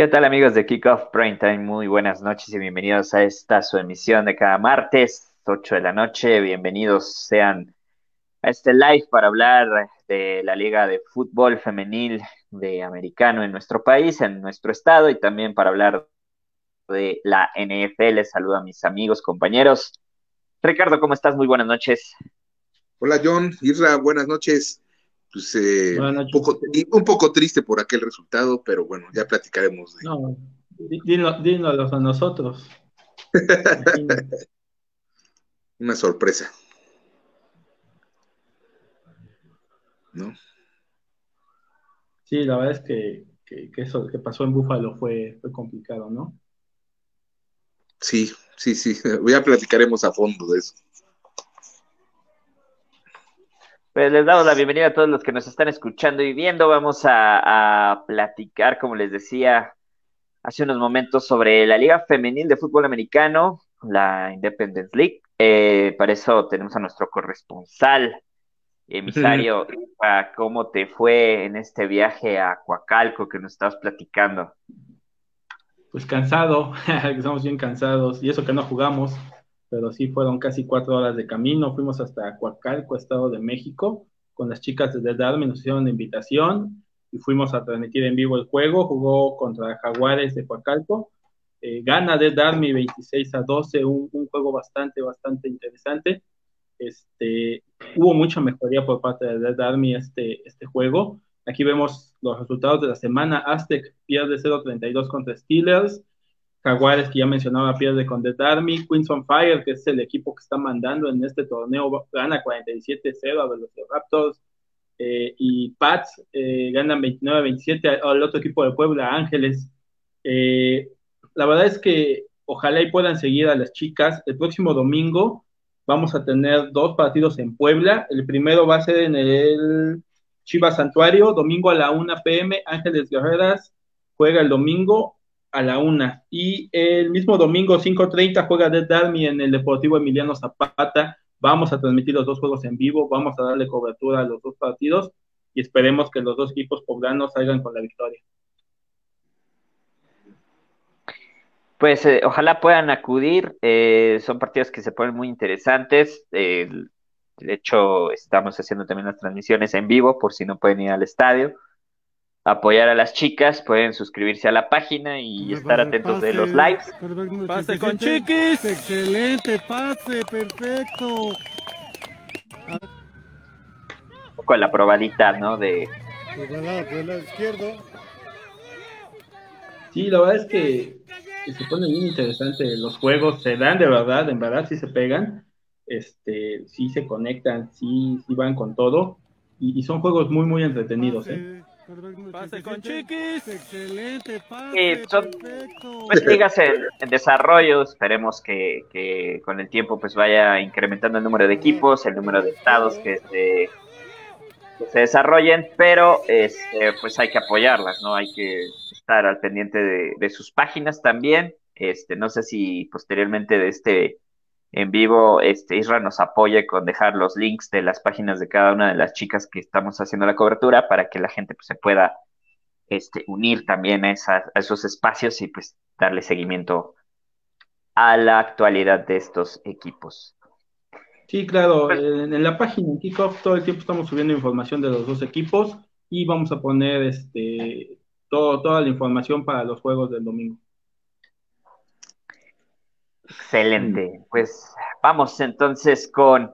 ¿Qué tal amigos de Kickoff Prime Time? Muy buenas noches y bienvenidos a esta su emisión de cada martes, 8 de la noche. Bienvenidos sean a este live para hablar de la Liga de Fútbol Femenil de Americano en nuestro país, en nuestro estado y también para hablar de la NFL. Saludo a mis amigos, compañeros. Ricardo, ¿cómo estás? Muy buenas noches. Hola John, Isra, buenas noches. Pues, eh, un, poco, un, poco, triste por aquel resultado, pero bueno, ya platicaremos. De... No, dínoslo a nosotros. Una sorpresa. ¿No? Sí, la verdad es que, que, que eso que pasó en Búfalo fue, fue complicado, ¿no? Sí, sí, sí. Ya platicaremos a fondo de eso. Pues les damos la bienvenida a todos los que nos están escuchando y viendo. Vamos a, platicar, como les decía hace unos momentos, sobre la Liga Femenil de Fútbol Americano, la Independence League. Eh, para eso tenemos a nuestro corresponsal, emisario. ¿Cómo te fue en este viaje a Coacalco que nos estabas platicando? Pues cansado, estamos bien cansados, y eso que no jugamos pero sí fueron casi cuatro horas de camino. Fuimos hasta Coacalco, Estado de México, con las chicas de Dead Army, nos hicieron invitación y fuimos a transmitir en vivo el juego. Jugó contra Jaguares de Coacalco. Eh, gana Dead Army 26 a 12, un, juego bastante, bastante interesante. Este, hubo mucha mejoría por parte de Dead Army este, este juego. Aquí vemos los resultados de la semana. Aztec pierde 0-32 contra Steelers. Jaguares, que ya mencionaba, pierde con The Army. Queens on Fire, que es el equipo que está mandando en este torneo, gana 47-0 a los Raptors. Eh, y Pats eh, ganan 29-27 al otro equipo de Puebla, Ángeles. Eh, la verdad es que ojalá y puedan seguir a las chicas. El próximo domingo vamos a tener dos partidos en Puebla. El primero va a ser en el Chivas Santuario, domingo a la 1 pm. Ángeles Guerreras juega el domingo a la una. Y el mismo domingo 5.30 juega Dead Army en el Deportivo Emiliano Zapata. Vamos a transmitir los dos juegos en vivo, vamos a darle cobertura a los dos partidos y esperemos que los dos equipos poblanos salgan con la victoria. Pues eh, ojalá puedan acudir, eh, son partidos que se ponen muy interesantes. de hecho, estamos haciendo también las transmisiones en vivo por si no pueden ir al estadio apoyar a las chicas, pueden suscribirse a la página y estar atentos de los lives. Pase con chiquis. Excelente, pase, perfecto. Un poco la probadita, ¿no? De... izquierdo. Sí, la verdad es que, se pone bien interesante. Los juegos se dan de verdad, en verdad sí se pegan, este, sí se conectan, sí, sí van con todo. Y, y son juegos muy, muy entretenidos, ¿eh? Pase con chiquis. Excelente, pase. son pues, ligas en, desarrollo. Esperemos que, con el tiempo pues vaya incrementando el número de equipos, el número de estados que se, se desarrollen, pero este, pues hay que apoyarlas, ¿no? Hay que estar al pendiente de, de sus páginas también. Este, no sé si posteriormente de este en vivo, este Isra nos apoye con dejar los links de las páginas de cada una de las chicas que estamos haciendo la cobertura para que la gente pues, se pueda este, unir también a, esos espacios y pues darle seguimiento a la actualidad de estos equipos. Sí, claro, pues en, la página en Kickoff todo el tiempo estamos subiendo información de los dos equipos y vamos a poner este todo, toda la información para los juegos del domingo. Excelente. Pues vamos entonces con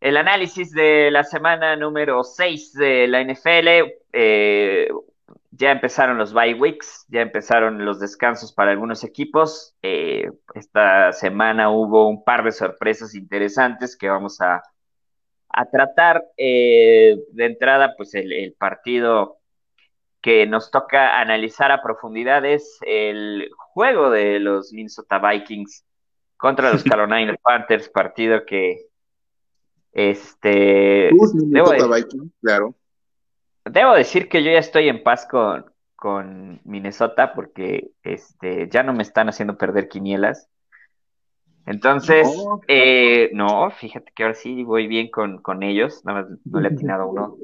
el análisis de la semana número 6 de la NFL. Eh, ya empezaron los bye weeks, ya empezaron los descansos para algunos equipos. Eh, esta semana hubo un par de sorpresas interesantes que vamos a, tratar. Eh, de entrada, pues el partido que nos toca analizar a profundidad es el juego de los Minnesota Vikings contra los Carolina Panthers, partido que este debo, decir, claro. debo decir que yo ya estoy en paz con, con Minnesota porque este ya no me están haciendo perder quinielas. Entonces, no, eh, no fíjate que ahora sí voy bien con, con ellos, nada más no le he atinado uno.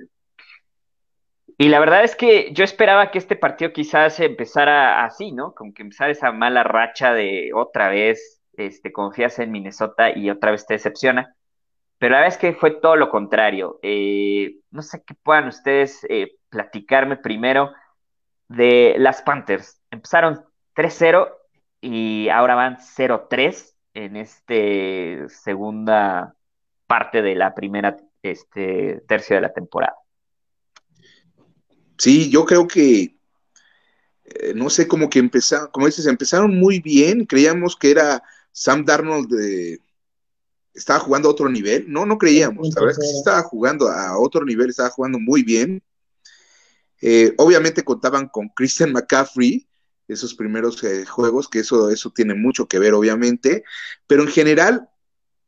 Y la verdad es que yo esperaba que este partido quizás empezara así, ¿no? Como que empezara esa mala racha de otra vez, este, confías en Minnesota y otra vez te decepciona. Pero la verdad es que fue todo lo contrario. Eh, no sé qué puedan ustedes eh, platicarme primero de las Panthers. Empezaron 3-0 y ahora van 0-3 en este segunda parte de la primera este, tercio de la temporada. Sí, yo creo que, eh, no sé, como que empezaron, como dices, empezaron muy bien, creíamos que era Sam Darnold de, estaba jugando a otro nivel, no, no creíamos, la verdad es que sí estaba jugando a otro nivel, estaba jugando muy bien. Eh, obviamente contaban con Christian McCaffrey, esos primeros eh, juegos, que eso, eso tiene mucho que ver, obviamente, pero en general,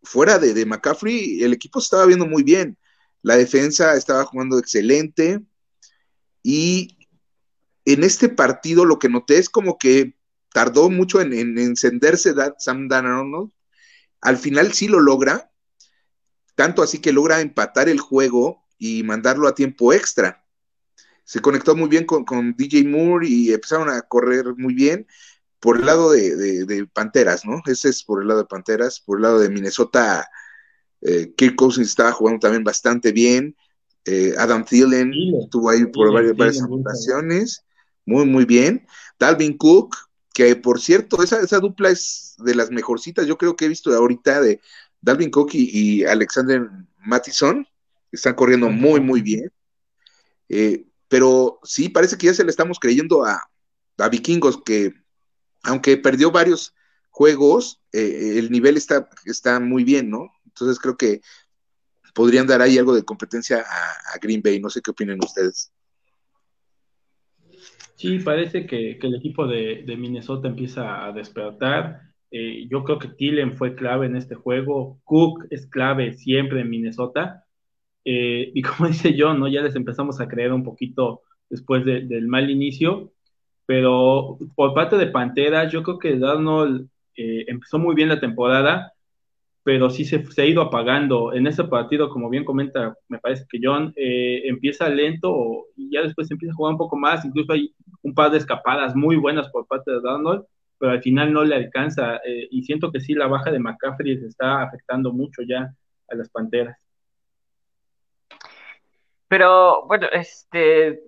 fuera de, de McCaffrey, el equipo estaba viendo muy bien. La defensa estaba jugando excelente. Y en este partido lo que noté es como que tardó mucho en, encenderse Sam Darnold. Al final sí lo logra, tanto así que logra empatar el juego y mandarlo a tiempo extra. Se conectó muy bien con, DJ Moore y empezaron a correr muy bien por el lado de, Panteras, ¿no? Ese es por el lado de Panteras, por el lado de Minnesota, eh, Kirk Cousins estaba jugando también bastante bien. Eh, Adam Thielen estuvo ahí por varias, varias ocasiones, muy, muy bien. Dalvin Cook, que por cierto, esa, esa dupla es de las mejorcitas, yo creo que he visto ahorita de Dalvin Cook y, Alexander Mattison, están corriendo muy, muy bien. Eh, pero sí, parece que ya se le estamos creyendo a, a Vikingos, que aunque perdió varios juegos, eh, el nivel está, está muy bien, ¿no? Entonces creo que podrían dar ahí algo de competencia a, Green Bay. No sé qué opinan ustedes. Sí, parece que, el equipo de, Minnesota empieza a despertar. Eh, yo creo que Tillen fue clave en este juego. Cook es clave siempre en Minnesota. Eh, y como dice John, ¿no? ya les empezamos a creer un poquito después del mal inicio. Pero por parte de Panteras, yo creo que Darnold eh, empezó muy bien la temporada pero sí se, ha ido apagando. En ese partido, como bien comenta, me parece que John eh, empieza lento y ya después empieza a jugar un poco más, incluso hay un par de escapadas muy buenas por parte de Donald, pero al final no le alcanza eh, y siento que sí, la baja de McCaffrey se está afectando mucho ya a las Panteras. Pero bueno, este,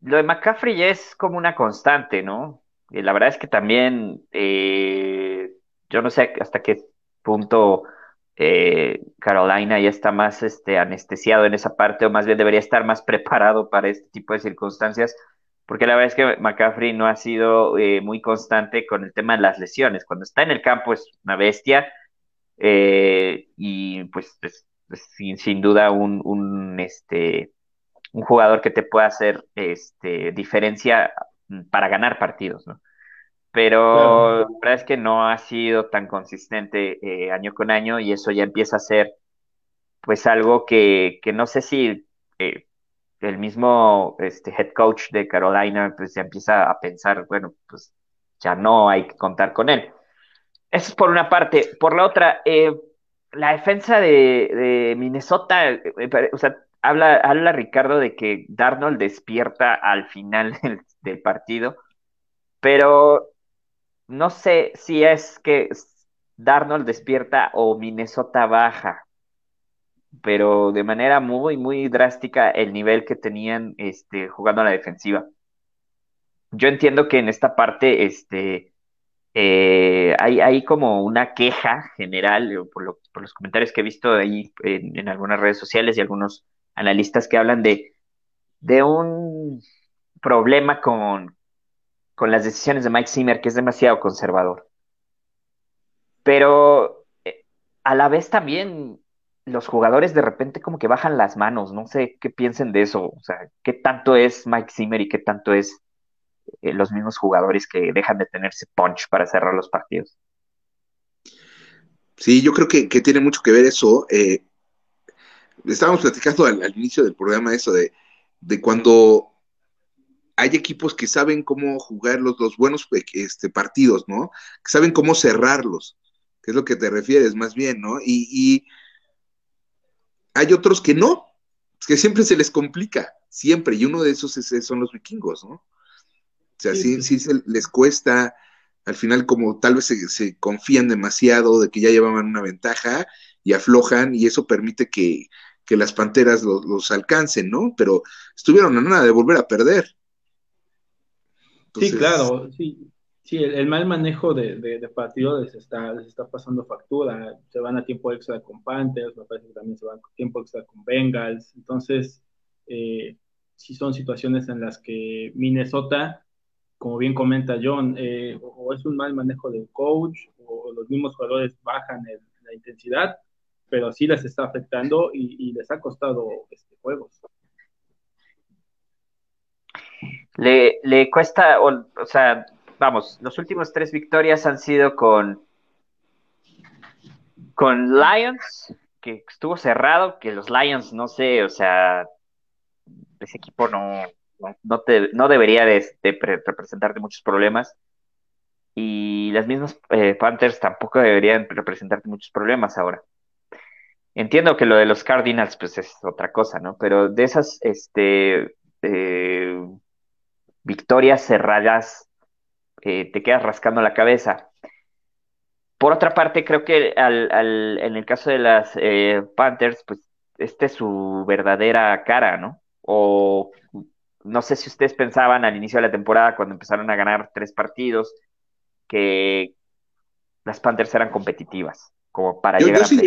lo de McCaffrey es como una constante, ¿no? Y la verdad es que también, eh, yo no sé hasta qué punto eh, Carolina ya está más este, anestesiado en esa parte, o más bien debería estar más preparado para este tipo de circunstancias, porque la verdad es que McCaffrey no ha sido eh, muy constante con el tema de las lesiones. Cuando está en el campo es una bestia, eh, y pues sin, duda un, un, este, un jugador que te pueda hacer este, diferencia para ganar partidos, ¿no? Pero la verdad es que no ha sido tan consistente eh, año con año y eso ya empieza a ser pues algo que, no sé si eh, el mismo este, head coach de Carolina pues ya empieza a pensar, bueno, pues ya no hay que contar con él. Eso es por una parte. Por la otra, eh, la defensa de, Minnesota, o sea, habla, habla Ricardo de que Darnold despierta al final del partido, pero no sé si es que Darnold despierta o Minnesota baja, pero de manera muy, muy drástica el nivel que tenían este, jugando a la defensiva. Yo entiendo que en esta parte este, eh, hay, hay, como una queja general, eh, por, los comentarios que he visto ahí en, en, algunas redes sociales y algunos analistas que hablan de, de un problema con, con las decisiones de Mike Zimmer, que es demasiado conservador. Pero eh, a la vez también los jugadores de repente como que bajan las manos, no sé qué piensen de eso, o sea, qué tanto es Mike Zimmer y qué tanto es eh, los mismos jugadores que dejan de tenerse punch para cerrar los partidos. Sí, yo creo que, tiene mucho que ver eso. Eh, estábamos platicando al, inicio del programa eso de, de cuando hay equipos que saben cómo jugar los, buenos este, partidos, ¿no? Que saben cómo cerrarlos, que es lo que te refieres más bien, ¿no? Y, hay otros que no, Es que siempre se les complica, siempre, y uno de esos son los vikingos, ¿no? O sea, sí, sí, les cuesta, al final como tal vez se, confían demasiado de que ya llevaban una ventaja y aflojan y eso permite que, las panteras los, alcancen, ¿no? Pero estuvieron a nada de volver a perder. Sí, claro, sí. Sí, el, mal manejo de, de, partidos les está, les está pasando factura. Se van a tiempo extra con Panthers, me parece que también se van a tiempo extra con Bengals. Entonces, eh, sí son situaciones en las que Minnesota como bien comenta John, eh, o es un mal manejo del coach, o los mismos jugadores bajan la intensidad, pero sí les está afectando y, les ha costado este, juegos. Le, le cuesta, o, sea, vamos, los últimos tres victorias han sido con, con Lions, que estuvo cerrado, que los Lions, no sé, o sea, ese equipo no, no, te, no debería de, representarte muchos problemas. Y las mismas eh, Panthers tampoco deberían representarte muchos problemas ahora. Entiendo que lo de los Cardinals, pues es otra cosa, ¿no? Pero de esas este, eh, victorias cerradas, eh, te quedas rascando la cabeza. Por otra parte, creo que en el caso de las Panthers, pues esta es su verdadera cara, ¿no? O no sé si ustedes pensaban al inicio de la temporada, cuando empezaron a ganar tres partidos, que las Panthers eran competitivas, como para llegar a sí,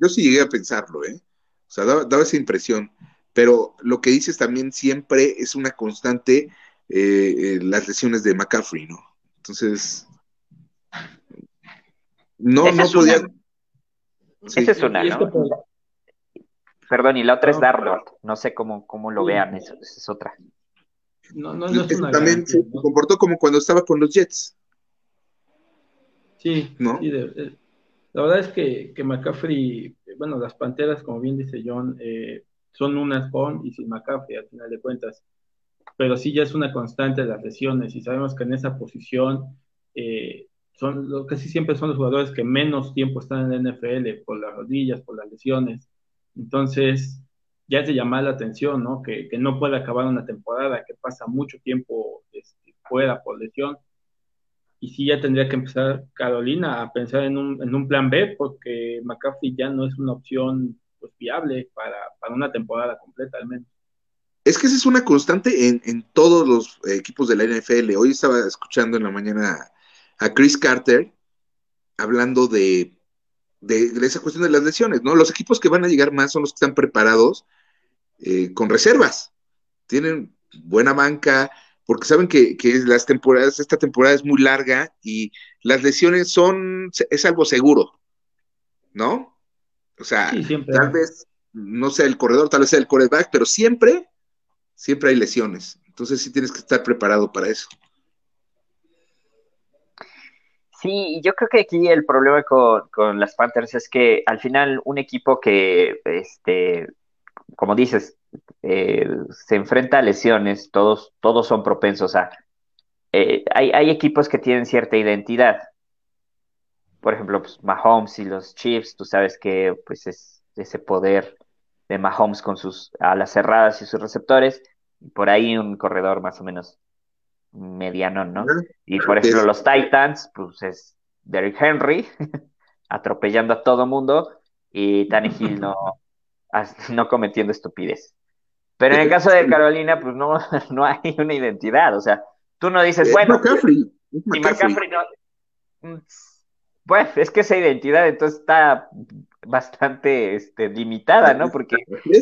Yo sí llegué a pensarlo, ¿eh? O sea, daba, esa impresión. Pero lo que dices también siempre es una constante, eh, eh, las lesiones de McCaffrey, ¿no? Entonces, no, no podía... Esa es una, ¿no? Perdón, y la otra es Darnold. No sé cómo, cómo lo vean, esa es otra. No, no, no es una También se comportó como cuando estaba con los Jets. Sí, ¿no? la verdad es que, que, McCaffrey, bueno, las Panteras, como bien dice John, eh, son unas con y sin McCaffrey al final de cuentas. Pero sí ya es una constante de las lesiones y sabemos que en esa posición eh, son casi siempre son los jugadores que menos tiempo están en la NFL por las rodillas, por las lesiones. Entonces, ya es de llamar la atención, ¿no? Que, no puede acabar una temporada, que pasa mucho tiempo este, fuera por lesión. Y sí, ya tendría que empezar Carolina a pensar en un, en un plan B, porque McCaffrey ya no es una opción pues, viable para, una temporada completa, al menos. Es que esa es una constante en, en, todos los equipos de la NFL. Hoy estaba escuchando en la mañana a Chris Carter hablando de de, esa cuestión de las lesiones, ¿no? Los equipos que van a llegar más son los que están preparados eh, con reservas. Tienen buena banca, porque saben que, las temporadas, esta temporada es muy larga y las lesiones son, es algo seguro, ¿no? O sea, tal vez no sea el corredor, tal vez sea el coreback, pero siempre, siempre hay lesiones. Entonces sí tienes que estar preparado para eso. Sí, yo creo que aquí el problema con, las Panthers es que al final un equipo que, este, como dices, eh, se enfrenta a lesiones, todos, todos son propensos a... Eh, hay, hay, equipos que tienen cierta identidad. Por ejemplo, pues, Mahomes y los Chiefs, tú sabes que pues es ese poder de Mahomes con sus alas cerradas y sus receptores, y por ahí un corredor más o menos mediano, ¿no? Y por ejemplo, los Titans, pues es Derrick Henry atropellando a todo mundo y Tannehill no, no cometiendo estupidez. Pero en el caso de Carolina, pues no, no hay una identidad, o sea, tú no dices, bueno, McCaffrey. McCaffrey no, mm, pues es que esa identidad entonces está bastante este, limitada, ¿no? Porque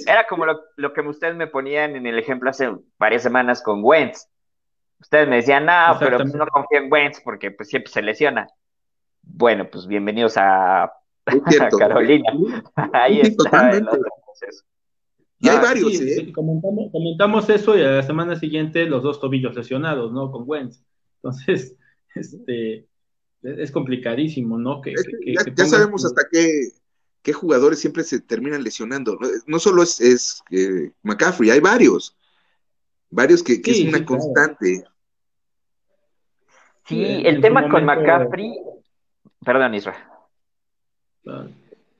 era como lo, lo, que ustedes me ponían en el ejemplo hace varias semanas con Wentz. Ustedes me decían, no, pero pues, no confío en Wentz porque pues siempre se lesiona. Bueno, pues bienvenidos a, Carolina. Ahí está el otro proceso. Y hay ah, varios, ¿eh? Comentamos, eso y a la semana siguiente los dos tobillos lesionados, ¿no? Con Wentz. Entonces, este, es complicadísimo, ¿no? Que, ya, sabemos hasta qué, qué, jugadores siempre se terminan lesionando. No, solo es, es eh, McCaffrey, hay varios. Varios que, es una constante. Sí, el tema con McCaffrey. Perdón, Israel.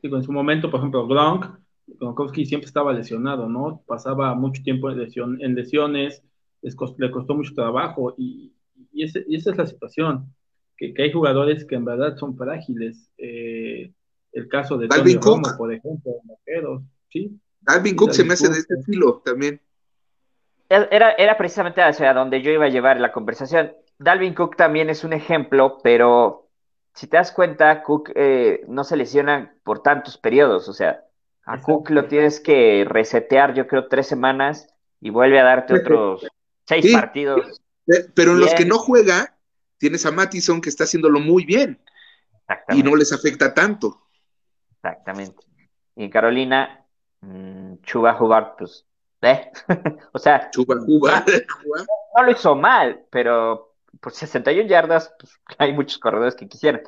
Digo, en su momento, por ejemplo, Gronk Gronkowski siempre estaba lesionado, ¿no? Pasaba mucho tiempo en, lesión, en lesiones, le costó mucho trabajo y, esa es la situación, que, hay jugadores que en verdad son frágiles. Eh, el caso de Dalvin Cook. por ejemplo, ¿sí? Dalvin Cook se me hace de este estilo también. Era, era precisamente hacia donde yo iba a llevar la conversación. Dalvin Cook también es un ejemplo, pero si te das cuenta, Cook eh, no se lesiona por tantos periodos, o sea, a Cook lo tienes que resetear, yo creo, tres semanas y vuelve a darte otros seis partidos. Pero en los que no juega, tienes a Mattison que está haciéndolo muy bien y no les afecta tanto. Exactamente. Y en Carolina, mmm, Chuba jugar, pues, ¿eh? o sea, Chuba jugar. no lo hizo mal, pero por 61 yardas, pues, hay muchos corredores que quisieran.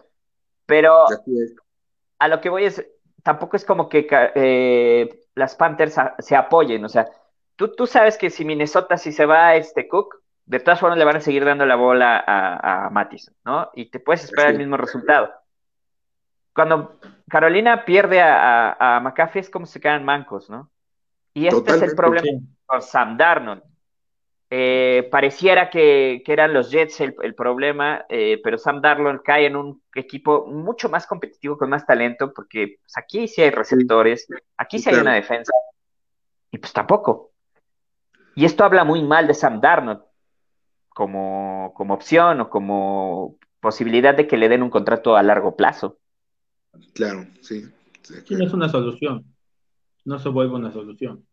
Pero a lo que voy es, tampoco es como que eh, las Panthers se apoyen, o sea, tú, tú sabes que si Minnesota, si se va a este Cook, de todas formas le van a seguir dando la bola a, a ¿no? Y te puedes esperar el mismo resultado. Cuando Carolina pierde a, a, McAfee es como se quedan mancos, ¿no? Y este es el problema con Sam Darnold. Eh, pareciera que, eran los Jets el, problema, eh, pero Sam Darnold cae en un equipo mucho más competitivo, con más talento, porque pues, aquí sí hay receptores, aquí sí, hay una defensa, y pues tampoco. Y esto habla muy mal de Sam Darnold como, como opción o como posibilidad de que le den un contrato a largo plazo. Claro, sí. Sí, no es una solución. No se vuelve una solución.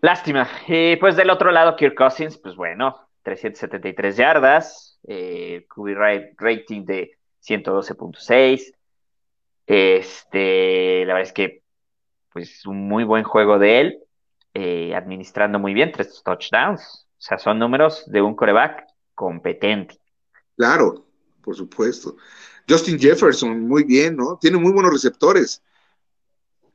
Lástima. Y pues del otro lado, Kirk Cousins, pues bueno, 373 yardas, eh, QB rating de 112.6. Este, la verdad es que, pues, un muy buen juego de él, eh, administrando muy bien, tres touchdowns. O sea, son números de un coreback competente. Claro, por supuesto. Justin Jefferson, muy bien, ¿no? Tiene muy buenos receptores.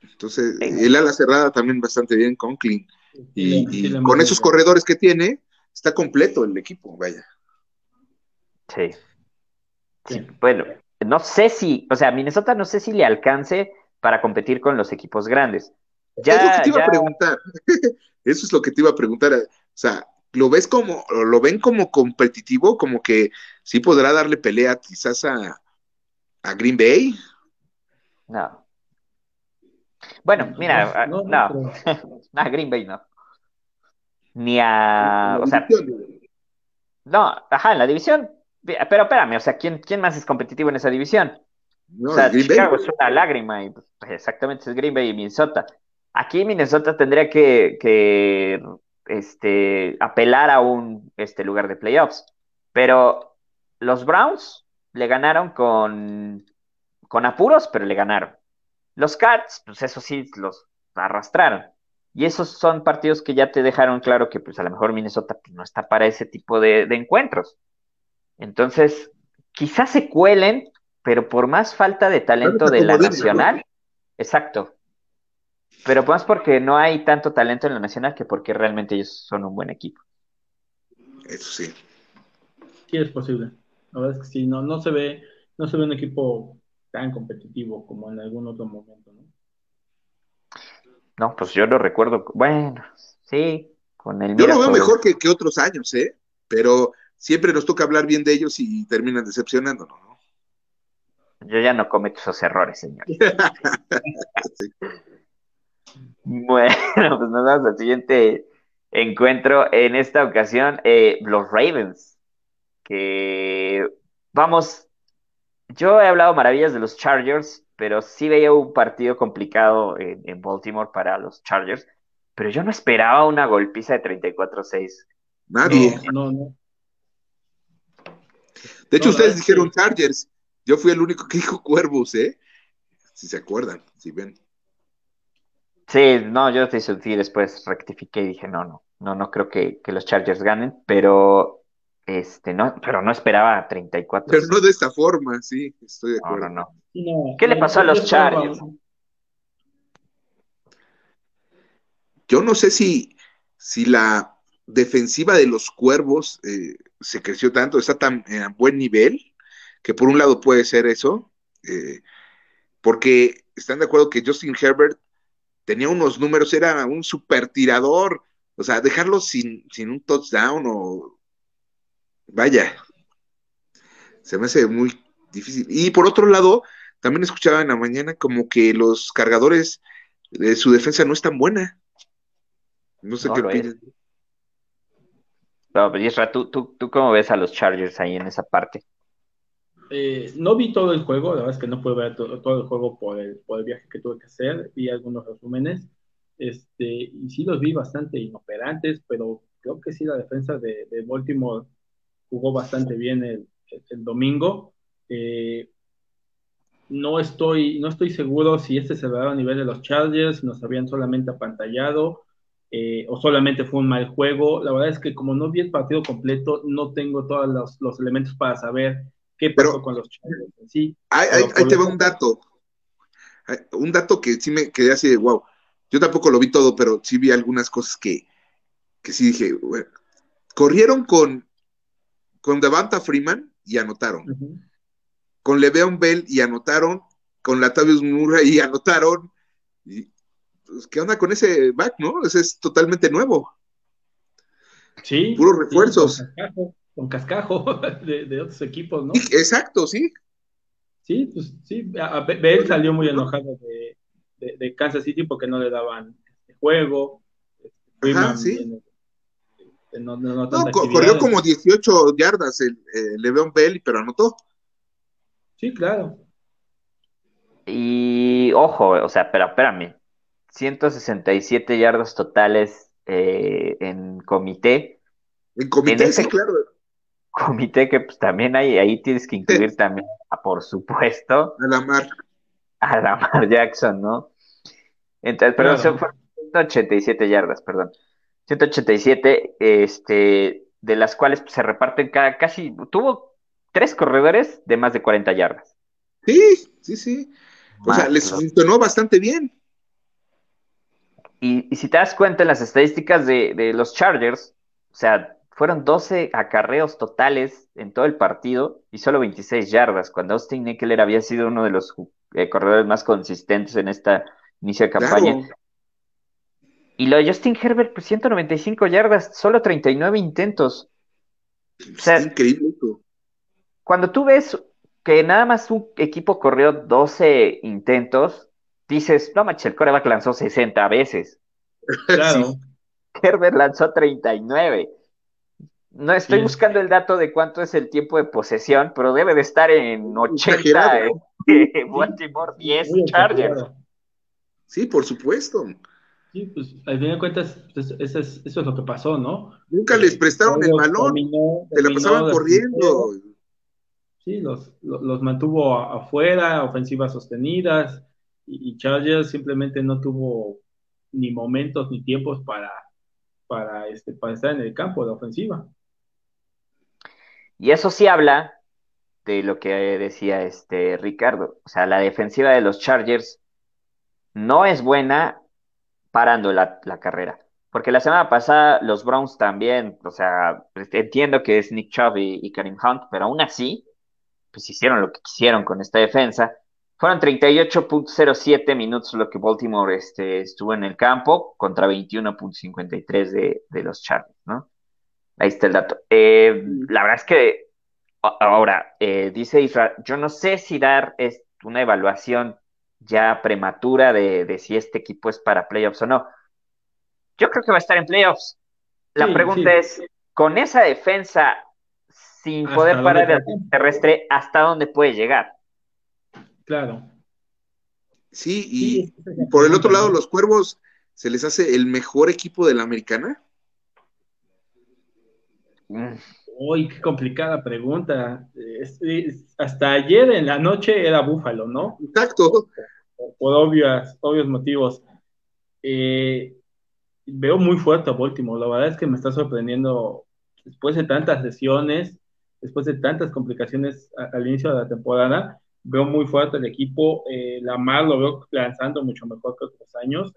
Entonces, el ala cerrada también bastante bien, Conklin. Y, con esos corredores que tiene, está completo el equipo, vaya. Sí. Bueno, no sé si, o sea, Minnesota no sé si le alcance para competir con los equipos grandes. Ya, es lo que te iba a preguntar. Eso es lo que te iba a preguntar. O sea, ¿lo ves como, lo ven como competitivo? Como que sí podrá darle pelea quizás a, a Green Bay. No. Bueno, mira, no, a Green Bay no. Ni a. O sea. No, ajá, en la división. Pero espérame, o sea, ¿quién, quién más es competitivo en esa división? o sea, Chicago es una lágrima y pues, exactamente es Green Bay y Minnesota. Aquí Minnesota tendría que, que este, apelar a un este, lugar de playoffs. Pero los Browns le ganaron con, con apuros, pero le ganaron. Los Cats, pues eso sí, los arrastraron. Y esos son partidos que ya te dejaron claro que pues a lo mejor Minnesota pues, no está para ese tipo de, encuentros. Entonces, quizás se cuelen, pero por más falta de talento de la nacional, exacto. Pero más porque no hay tanto talento en la nacional que porque realmente ellos son un buen equipo. Eso sí. Sí es posible. La verdad es que sí, no, no se ve, no se ve un equipo tan competitivo como en algún otro momento, ¿no? No, pues yo lo recuerdo, bueno, sí, con el... Yo lo veo mejor que, otros años, ¿eh? Pero siempre nos toca hablar bien de ellos y terminan decepcionándonos, ¿no? Yo ya no cometo esos errores, señor. Bueno, pues nos vamos al siguiente encuentro. En esta ocasión, eh, los Ravens, que vamos, yo he hablado maravillas de los Chargers, pero sí veía un partido complicado en, Baltimore para los Chargers, pero yo no esperaba una golpiza de 34-6. Nadie. No, no, De hecho, ustedes dijeron Chargers. Yo fui el único que dijo Cuervos, ¿eh? Si se acuerdan, si ven. Sí, no, yo te sentí después rectifiqué y dije, no, no, no, no creo que, que los Chargers ganen, pero este, no, pero no esperaba 34. Pero no de esta forma, sí, estoy de acuerdo. No, no, ¿Qué le pasó a los Chargers? Yo no sé si, si la defensiva de los cuervos eh, se creció tanto, está tan a buen nivel, que por un lado puede ser eso, eh, porque están de acuerdo que Justin Herbert tenía unos números, era un super tirador, o sea, dejarlo sin, sin un touchdown o vaya, se me hace muy difícil. Y por otro lado, también escuchaba en la mañana como que los cargadores de su defensa no es tan buena. No sé qué opinas. No, pero Isra, ¿tú, tú, ¿tú cómo ves a los Chargers ahí en esa parte? Eh, no vi todo el juego, la verdad es que no pude ver todo, el juego por el, por el, viaje que tuve que hacer, vi algunos resúmenes, este, y sí los vi bastante inoperantes, pero creo que sí la defensa de, de Baltimore jugó bastante bien el, el domingo. Eh, no estoy, no estoy seguro si este se va a nivel de los Chargers, nos habían solamente apantallado eh, o solamente fue un mal juego. La verdad es que como no vi el partido completo, no tengo todos los, los elementos para saber qué pasó con los Chargers. Sí, ahí, te va un dato. Un dato que sí me quedé así de wow. Yo tampoco lo vi todo, pero sí vi algunas cosas que, que sí dije, bueno, corrieron con, con Devanta Freeman y anotaron. Con Le'Veon Bell y anotaron. Con Latavius Murray y anotaron. Y, pues, ¿Qué onda con ese back, no? Ese es totalmente nuevo. Sí. Puros refuerzos. con cascajo, de, otros equipos, ¿no? exacto, sí. Sí, pues sí. Bell salió muy enojado de, Kansas City porque no le daban juego. Ajá, sí. No, corrió como 18 yardas el, el Le'Veon Bell, pero anotó. Sí, claro. Y ojo, o sea, pero espérame, 167 yardas totales eh, en comité. En comité, sí, claro. Comité que pues también hay, ahí tienes que incluir también, por supuesto. A la Mar. A la Mar Jackson, ¿no? Entonces, pero son 187 yardas, perdón. 187, este, de las cuales se reparten cada, casi, tuvo tres corredores de más de 40 yardas. Sí, sí, sí. O sea, les funcionó bastante bien. Y, si te das cuenta en las estadísticas de, los Chargers, o sea, fueron 12 acarreos totales en todo el partido y solo 26 yardas, cuando Austin Eckler había sido uno de los eh, corredores más consistentes en esta inicio de campaña. Y lo de Justin Herbert, pues 195 yardas, solo 39 intentos. O increíble Cuando tú ves que nada más un equipo corrió 12 intentos, dices, no manches, el coreback lanzó 60 veces. Claro. Herbert lanzó 39. No estoy buscando el dato de cuánto es el tiempo de posesión, pero debe de estar en 80 en Baltimore, 10 Chargers. Sí, por supuesto. Sí, pues al fin de cuentas, pues, eso, es, eso, es, lo que pasó, ¿no? Nunca les prestaron el balón, se la pasaban corriendo. Sí, los, los, mantuvo afuera, ofensivas sostenidas, y, Chargers simplemente no tuvo ni momentos ni tiempos para, para, este, para estar en el campo de ofensiva. Y eso sí habla de lo que decía este Ricardo. O sea, la defensiva de los Chargers no es buena parando la, carrera. Porque la semana pasada los Browns también, o sea, pues, entiendo que es Nick Chubb y, Karim Hunt, pero aún así, pues hicieron lo que quisieron con esta defensa. Fueron 38.07 minutos lo que Baltimore este, estuvo en el campo contra 21.53 de, de los Chargers, ¿no? Ahí está el dato. Eh, la verdad es que ahora, eh, dice Israel, yo no sé si dar es una evaluación ya prematura de, si este equipo es para playoffs o no. Yo creo que va a estar en playoffs. La pregunta es, con esa defensa, sin poder parar el terrestre, ¿hasta dónde puede llegar? Claro. Sí, y por el otro lado, los cuervos, ¿se les hace el mejor equipo de la americana? Mm. Uy, qué complicada pregunta. hasta ayer en la noche era Búfalo, ¿no? Exacto. Por, obvios motivos. Eh, veo muy fuerte a Baltimore. La verdad es que me está sorprendiendo después de tantas lesiones, después de tantas complicaciones al inicio de la temporada. Veo muy fuerte el equipo. Eh, Lamar lo veo lanzando mucho mejor que otros años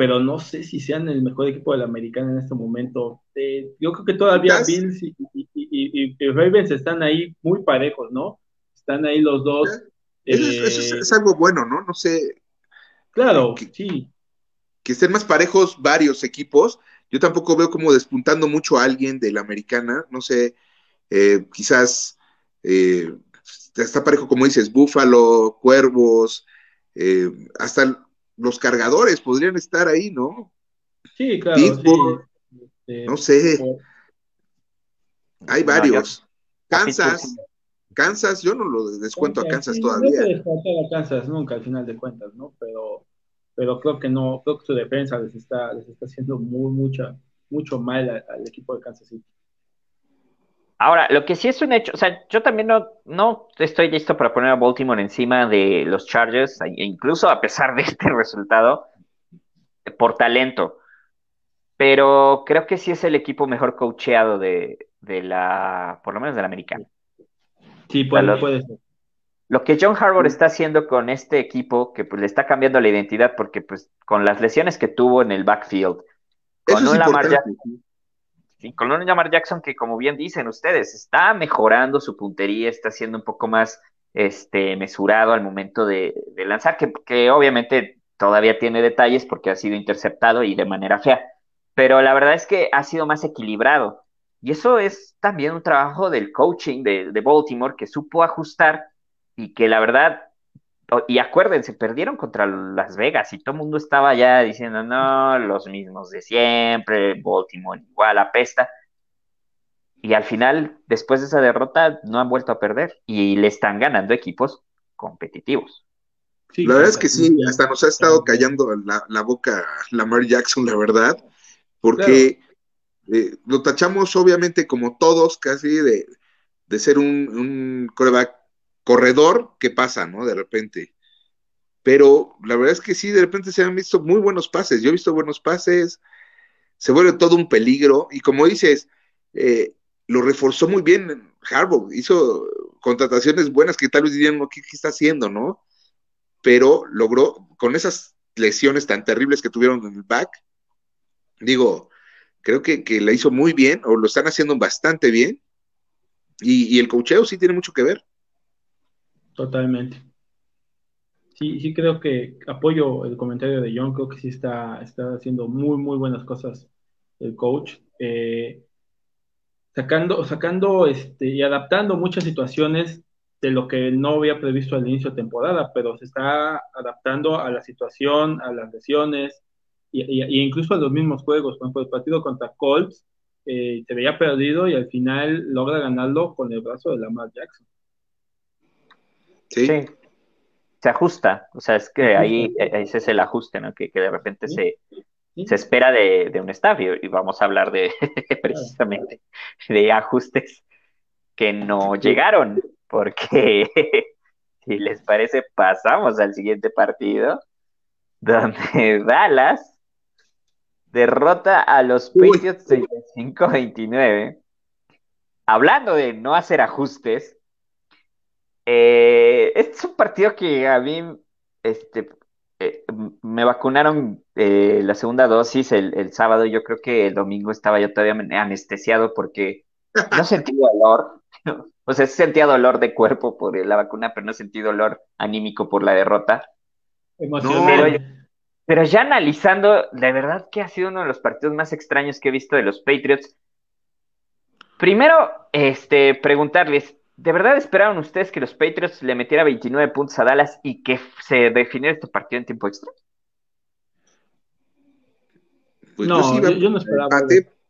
pero no sé si sean el mejor equipo de la americana en este momento. Eh, yo creo que todavía Bills y, Ravens están ahí muy parejos, ¿no? Están ahí los dos Eso, es, Eh, algo bueno, ¿no? No sé, claro, que- sí, que estén más parejos varios equipos. Yo tampoco veo como despuntando mucho a alguien de la americana. No sé, eh, quizás está parejo, como dices, Búfalo, Cuervos, hasta los cargadores podrían estar ahí, ¿no? sí, claro, Pittsburgh, sí. Este, No sé, hay varios. Kansas, Kansas, yo no lo descuento a Kansas sí, todavía. No a Kansas nunca, al final de cuentas, ¿no? Pero, pero creo que no, creo que su defensa les está, les está haciendo muy, mucha, mucho mal a- al equipo de Kansas City. Ahora, lo que sí es un hecho, o sea, yo también no, no estoy listo para poner a Baltimore encima de los Chargers, e incluso a pesar de este resultado, por talento. Pero creo que sí es el equipo mejor coacheado de, de la, por lo menos de la americana. Sí, puede, ser. Lo que John Harbaugh está haciendo con este equipo, que pues le está cambiando la identidad, porque pues con las lesiones que tuvo en el backfield, con Eso es un Lamar importante. Jackson, sí, con Jackson que como bien dicen ustedes, está mejorando su puntería, está siendo un poco más este, mesurado al momento de, lanzar, que, obviamente todavía tiene detalles porque ha sido interceptado y de manera fea, pero la verdad es que ha sido más equilibrado. Y eso es también un trabajo del coaching de, de Baltimore que supo ajustar y que la verdad, y acuérdense, perdieron contra Las Vegas y todo el mundo estaba ya diciendo, no, los mismos de siempre, Baltimore igual apesta. Y al final, después de esa derrota, no han vuelto a perder y le están ganando equipos competitivos. Sí, La verdad es que sí, hasta nos ha estado callando la, la boca Lamar Jackson, la verdad, porque eh, lo tachamos obviamente como todos casi de, de ser un, un quarterback corredor que pasa, ¿no? De repente. Pero la verdad es que sí, de repente se han visto muy buenos pases. Yo he visto buenos pases, se vuelve todo un peligro. Y como dices, eh, lo reforzó muy bien Harbaugh, hizo contrataciones buenas que tal vez dirían, "No, ¿qué, qué está haciendo, no? Pero logró, con esas lesiones tan terribles que tuvieron en el back, digo, creo que, que la hizo muy bien, o lo están haciendo bastante bien. Y, y el cocheo sí tiene mucho que ver. Totalmente. Sí, sí creo que apoyo el comentario de John, creo que sí está, está haciendo muy, muy buenas cosas el coach. Eh, sacando, sacando este, y adaptando muchas situaciones de lo que no había previsto al inicio de temporada, pero se está adaptando a la situación, a las lesiones, y, incluso a los mismos juegos. Por ejemplo, el partido contra Colts eh, se veía perdido y al final logra ganarlo con el brazo de Lamar Jackson. Sí. Sí. Se ajusta, o sea, es que ahí eh, ese es el ajuste, ¿no? Que, que de repente se, se espera de, de un staff y, y vamos a hablar de precisamente de ajustes que no llegaron, porque si les parece pasamos al siguiente partido donde Dallas derrota a los. Patriots 35-29. Hablando de no hacer ajustes, eh, este es un partido que a mí este, eh, me vacunaron eh, la segunda dosis el, el sábado. Yo creo que el domingo estaba yo todavía anestesiado porque no sentí dolor. O sea, sentía dolor de cuerpo por la vacuna, pero no sentí dolor anímico por la derrota. Emocionante. Pero ya analizando, de verdad que ha sido uno de los partidos más extraños que he visto de los Patriots. Primero, este, preguntarles, ¿de verdad esperaron ustedes que los Patriots le metieran 29 puntos a Dallas y que se definiera este partido en tiempo extra? Pues no, sí yo, iba yo no esperaba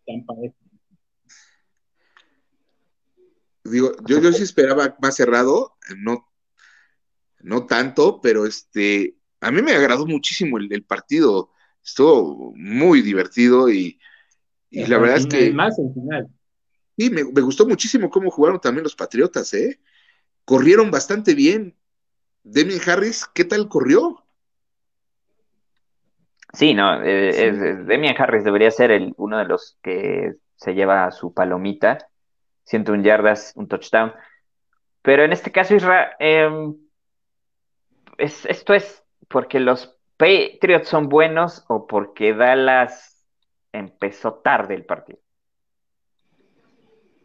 empate. Digo, yo, yo sí esperaba más cerrado, no, no tanto, pero este, a mí me agradó muchísimo el, el partido. Estuvo muy divertido y, y la verdad es que Más el final. Sí, me, me gustó muchísimo cómo jugaron también los Patriotas, ¿eh? Corrieron bastante bien. Demian Harris, ¿qué tal corrió? Sí, no, eh, es- Demian Harris debería ser el, uno de los que se lleva su palomita, 101 yardas, un touchdown. Pero en este caso, Isra, em, es- esto es porque los Patriots son buenos o porque Dallas empezó tarde el partido.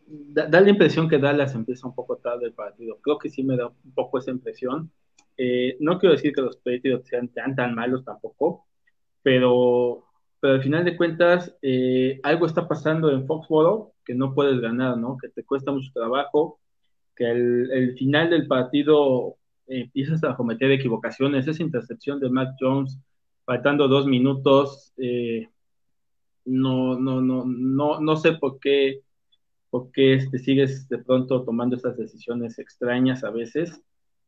Da, da la impresión que Dallas empieza un poco tarde el partido. Creo que sí me da un poco esa impresión. Eh, no quiero decir que los Patriots sean tan, tan malos tampoco, pero, pero al final de cuentas, eh, algo está pasando en Foxborough que no puedes ganar, ¿no? Que te cuesta mucho trabajo, que el, el final del partido empiezas a cometer equivocaciones. Esa intercepción de Matt Jones, faltando dos minutos, eh, no, no, no, no, no sé por qué, por qué este, sigues de pronto tomando estas decisiones extrañas a veces.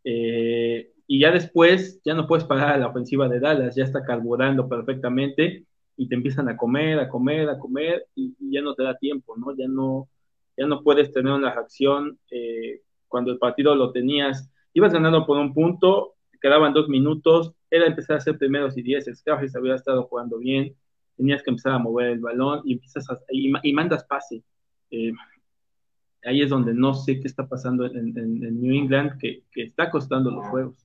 Eh, y ya después ya no puedes parar a la ofensiva de Dallas, ya está carburando perfectamente y te empiezan a comer, a comer, a comer y, ya no te da tiempo, ¿no? Ya no, ya no puedes tener una reacción eh, cuando el partido lo tenías, ibas ganando por un punto, quedaban dos minutos, era empezar a hacer primeros y diez, Scarface había estado jugando bien, tenías que empezar a mover el balón y empiezas y, mandas pase. Eh, ahí es donde no sé qué está pasando en, New England, que, está costando los juegos.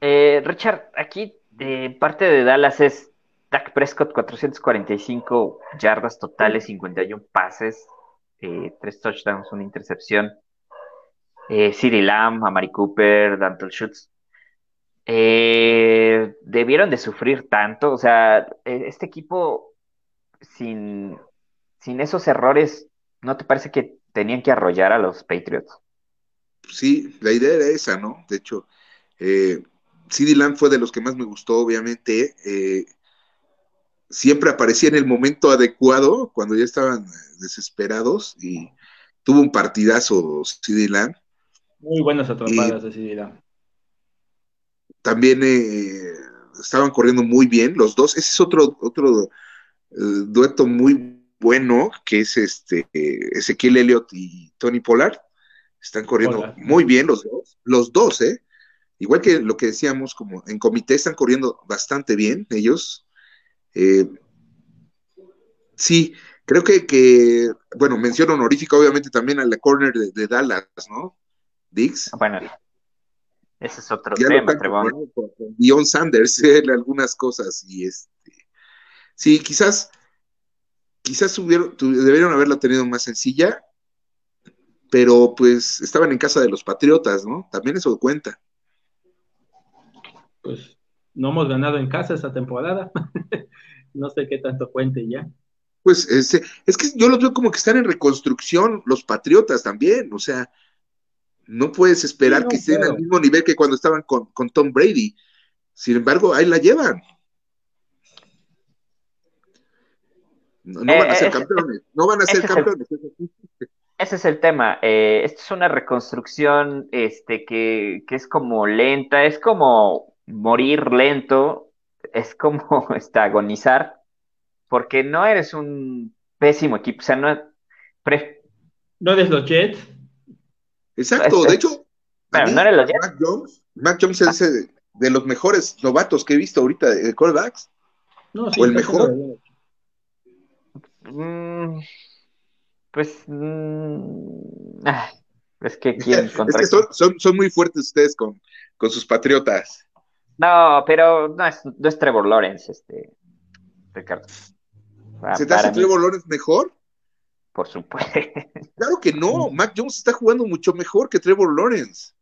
Eh, Richard, aquí de parte de Dallas es Dak Prescott, 445 yardas totales, 51 pases, eh, 3 touchdowns, una intercepción. Eh, CeeDee Lamb, Amari Cooper, Dantle Schutz. Eh, debieron de sufrir tanto, o sea, este equipo sin, sin esos errores, ¿no te parece que tenían que arrollar a los Patriots? Sí, la idea era esa, ¿no? De hecho, eh, CD Lamb fue de los que más me gustó, obviamente. Eh, siempre aparecía en el momento adecuado, cuando ya estaban desesperados, y tuvo un partidazo CD Lamb. Muy buenas atrapadas de CD Lamb. También eh, estaban corriendo muy bien los dos. Ese es otro, otro eh, dueto muy bueno, que es este Ezequiel Elliott y Tony Pollard. Están corriendo muy bien los dos. Los dos, ¿eh? igual que lo que decíamos, como en comité están corriendo bastante bien ellos. Eh, sí, creo que, bueno, mención honorífica obviamente también a la corner de, Dallas, ¿no? Dix. Ah, bueno, ese es otro tema, Dion Sanders en algunas cosas y este, sí, quizás, quizás debieron haberla tenido más sencilla, pero pues estaban en casa de los Patriotas, ¿no? También eso cuenta pues no hemos ganado en casa esta temporada. no sé qué tanto cuente ya. Pues este, es que yo los veo como que están en reconstrucción los Patriotas también, o sea, no puedes esperar que estén al mismo nivel que cuando estaban con, Tom Brady. Sin embargo, ahí la llevan. No, van a eh, ser campeones, no van a ser campeones. ese es el tema. Eh, esto es una reconstrucción este, que, que, es como lenta, es como morir lento es como este, agonizar, porque no eres un pésimo equipo, o sea, no, no eres los Jets. Exacto, de hecho, no eres los Jets. Mac Jones, Mac Jones es ah. de los mejores novatos que he visto ahorita de quarterbacks. No, o el mejor. Mm, pues mm, es que quieren son, son, muy fuertes ustedes con, con sus patriotas. No, pero no es, no es Trevor Lawrence, este, Ricardo. ¿Se te hace Trevor Lawrence mejor? Por supuesto. Claro que no, Mac Jones está jugando mucho mejor que Trevor Lawrence.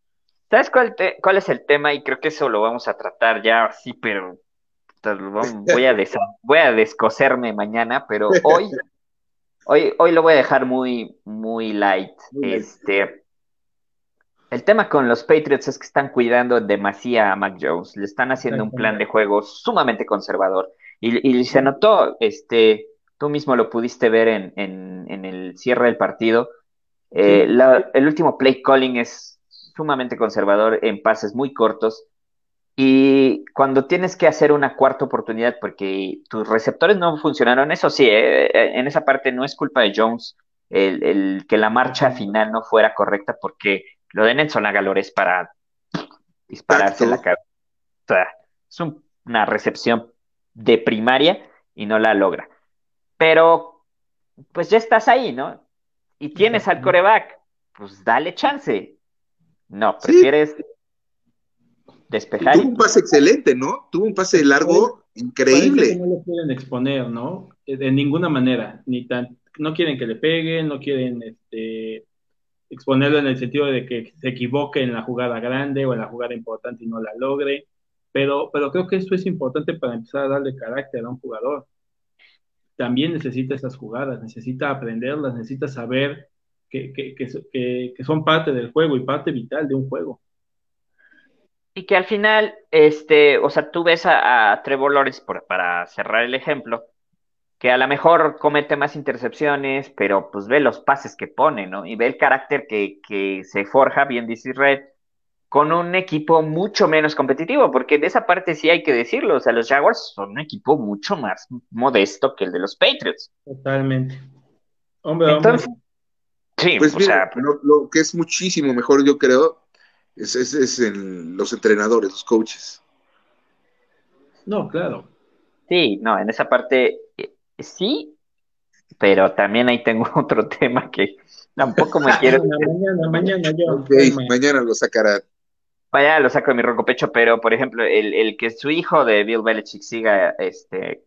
¿Sabes cuál, cuál es el tema? Y creo que eso lo vamos a tratar ya, sí, pero voy a, voy a descoserme mañana, pero hoy, hoy, hoy lo voy a dejar muy, muy light. este, el tema con los Patriots es que están cuidando demasiado a Mac Jones, le están haciendo un plan de juego sumamente conservador. Y, se notó, este, tú mismo lo pudiste ver en, en, el cierre del partido. Eh, el último play calling es sumamente conservador en pases muy cortos. Y cuando tienes que hacer una cuarta oportunidad porque tus receptores no funcionaron, eso sí, eh, eh, en esa parte no es culpa de Jones el, el que la marcha final no fuera correcta porque lo de Nelson Agalor es para dispararse la cabeza. O sea, es una recepción de primaria y no la logra. Pero, pues ya estás ahí, ¿no? Y tienes al coreback, pues dale chance. No, prefieres despejar. Tuvo un pase excelente, ¿no? Tuvo un pase largo increíble. no lo quieren exponer, ¿no? De ninguna manera. Ni tan, no quieren que le peguen, no quieren este, exponerlo en el sentido de que se equivoque en la jugada grande o en la jugada importante y no la logre, pero, pero creo que esto es importante para empezar a darle carácter a un jugador. También necesita esas jugadas, necesita aprenderlas, necesita saber que, que, que, que son parte del juego y parte vital de un juego. Y que al final, este, o sea, tú ves a, Trevor Lawrence, para cerrar el ejemplo, que a lo mejor comete más intercepciones, pero pues ve los pases que pone, ¿no? Y ve el carácter que, que se forja, bien dice Red, con un equipo mucho menos competitivo, porque de esa parte sí hay que decirlo, o sea, los Jaguars son un equipo mucho más modesto que el de los Patriots. Totalmente. Hombre, Entonces, Sí, pues o sea, lo, que es muchísimo mejor, yo creo, es, es, es en los entrenadores, los coaches. No, claro. Sí, no, en esa parte sí, pero también ahí tengo otro tema que tampoco me quiero. mañana, mañana, yo. mañana lo sacará. Mañana lo saco de mi ronco pecho, pero por ejemplo, el, el que su hijo de Bill Belichick siga este,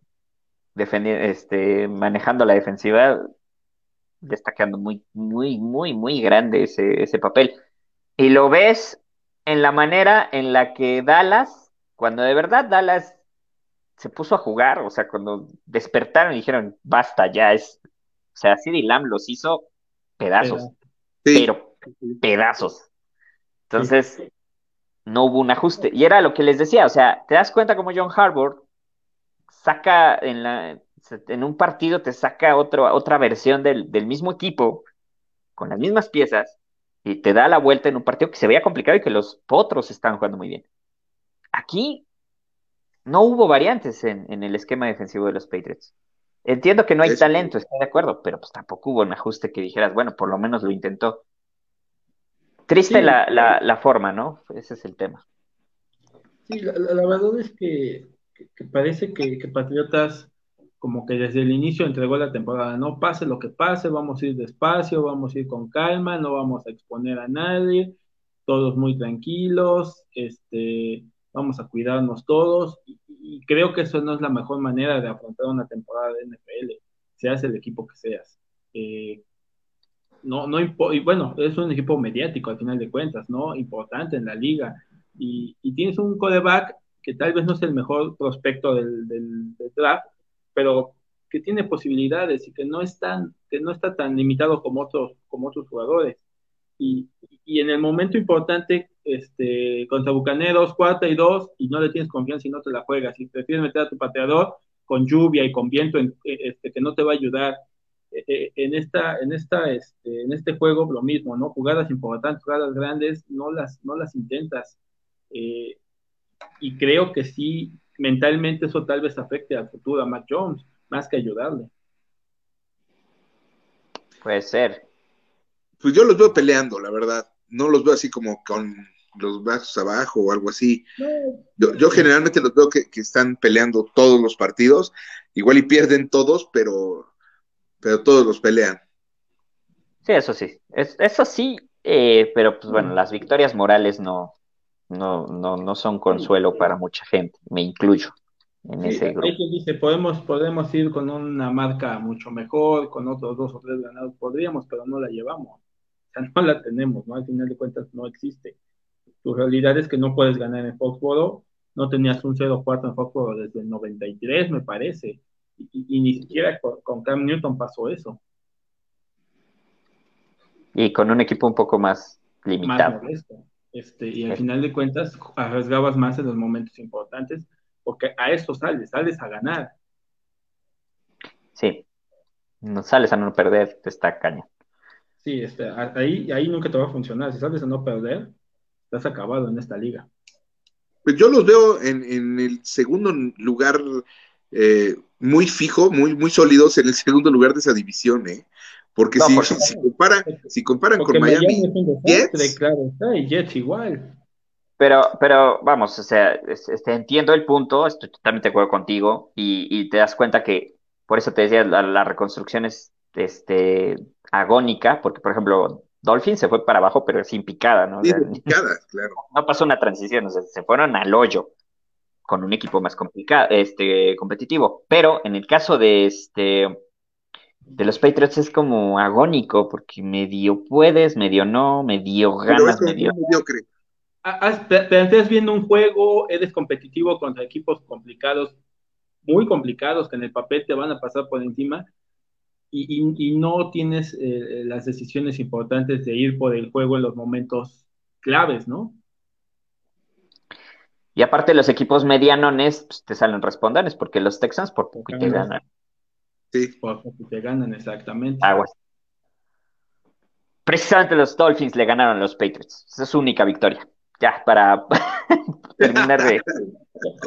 defendiendo, este, manejando la defensiva, quedando muy, muy, muy, muy grande ese, ese papel. Y lo ves en la manera en la que Dallas, cuando de verdad Dallas se puso a jugar, o sea, cuando despertaron y dijeron, basta, ya es, o sea, CD Lamb los hizo pedazos, pero pedazos. Entonces, no hubo un ajuste. Y era lo que les decía, o sea, te das cuenta como John Harbour saca en, la, en un partido, te saca otro, otra versión del, del mismo equipo, con las mismas piezas, y te da la vuelta en un partido que se veía complicado y que los potros están jugando muy bien. Aquí no hubo variantes en, el esquema defensivo de los Patriots. Entiendo que no hay talento, estoy de acuerdo, pero pues tampoco hubo un ajuste que dijeras, bueno, por lo menos lo intentó. Triste la, forma, ¿no? Ese es el tema. Sí, la, verdad es que, parece que, Patriotas como que desde el inicio entregó la temporada, no pase lo que pase, vamos a ir despacio, vamos a ir con calma, no vamos a exponer a nadie, todos muy tranquilos, este, vamos a cuidarnos todos y, creo que eso no es la mejor manera de afrontar una temporada de NFL, seas el equipo que seas. Eh, no, no y bueno, es un equipo mediático al final de cuentas, ¿no? Importante en la liga. Y, tienes un coreback que tal vez no es el mejor prospecto del, del, draft, pero que tiene posibilidades y que no, es tan, que no está tan limitado como otros, como otros jugadores. Y, y en el momento importante este, contra Bucaneros, cuarta y dos, y no le tienes confianza y no te la juegas. Y prefieres meter a tu pateador con lluvia y con viento eh, este, que no te va a ayudar. Eh, eh, en, esta, en, esta, este, en este juego lo mismo, ¿no? Jugadas importantes, jugadas grandes, no las, no las intentas. y creo que sí, mentalmente eso tal vez afecte al futuro a Matt Jones, más que ayudarle. Puede ser. Pues yo los veo peleando, la verdad. No los veo así como con los brazos abajo o algo así. Yo, generalmente los veo que, están peleando todos los partidos, igual y pierden todos, pero, pero todos los pelean. Sí, eso sí, eso sí, eh, pero pues bueno, las victorias morales no, no, no, no son consuelo para mucha gente, me incluyo en ese grupo. dice, podemos, podemos ir con una marca mucho mejor, con otros dos o tres ganados, podríamos, pero no la llevamos. O sea, no la tenemos, ¿no? Al final de cuentas no existe. Tu realidad es que no puedes ganar en Foxboro. No tenías un 0-4 en Foxboro desde el 93, me parece. Y, ni siquiera con, Cam Newton pasó eso. Y con un equipo un poco más limitado. Este, y al final de cuentas, arriesgabas más en los momentos importantes, porque a esto sales, sales a ganar. Sí, no sales a no perder, te está caña. Sí, este, ahí, ahí nunca te va a funcionar. Si sales a no perder, estás acabado en esta liga. Pues yo los veo en, el segundo lugar eh, muy fijo, muy, muy sólidos en el segundo lugar de esa división, ¿eh? Porque si, si, si comparan con Miami, Jets, claro, y Jets igual. Pero, pero vamos, o sea, este, entiendo el punto, estoy totalmente de acuerdo contigo y, te das cuenta que, por eso te decía, la, la reconstrucción es este, agónica, porque por ejemplo, Dolphin se fue para abajo, pero sin picada, ¿no? picada, claro. No pasó una transición, o sea, se fueron al hoyo con un equipo más complicado, este, competitivo. Pero en el caso de este de los Patriots es como agónico, porque medio puedes, medio no, medio Pero ganas, como medio. mediocre. Ah, ah, te te estés viendo un juego, eres competitivo contra equipos complicados, muy complicados, que en el papel te van a pasar por encima, y, y- y no tienes eh, las decisiones importantes de ir por el juego en los momentos claves, ¿no? Y aparte los equipos medianones pues, te salen respondones, porque los Texans por poco te ganan. Sí. Porque te ganan exactamente. Aguas. Precisamente los Dolphins le ganaron a los Patriots. Esa es su única victoria. Ya, para terminar de...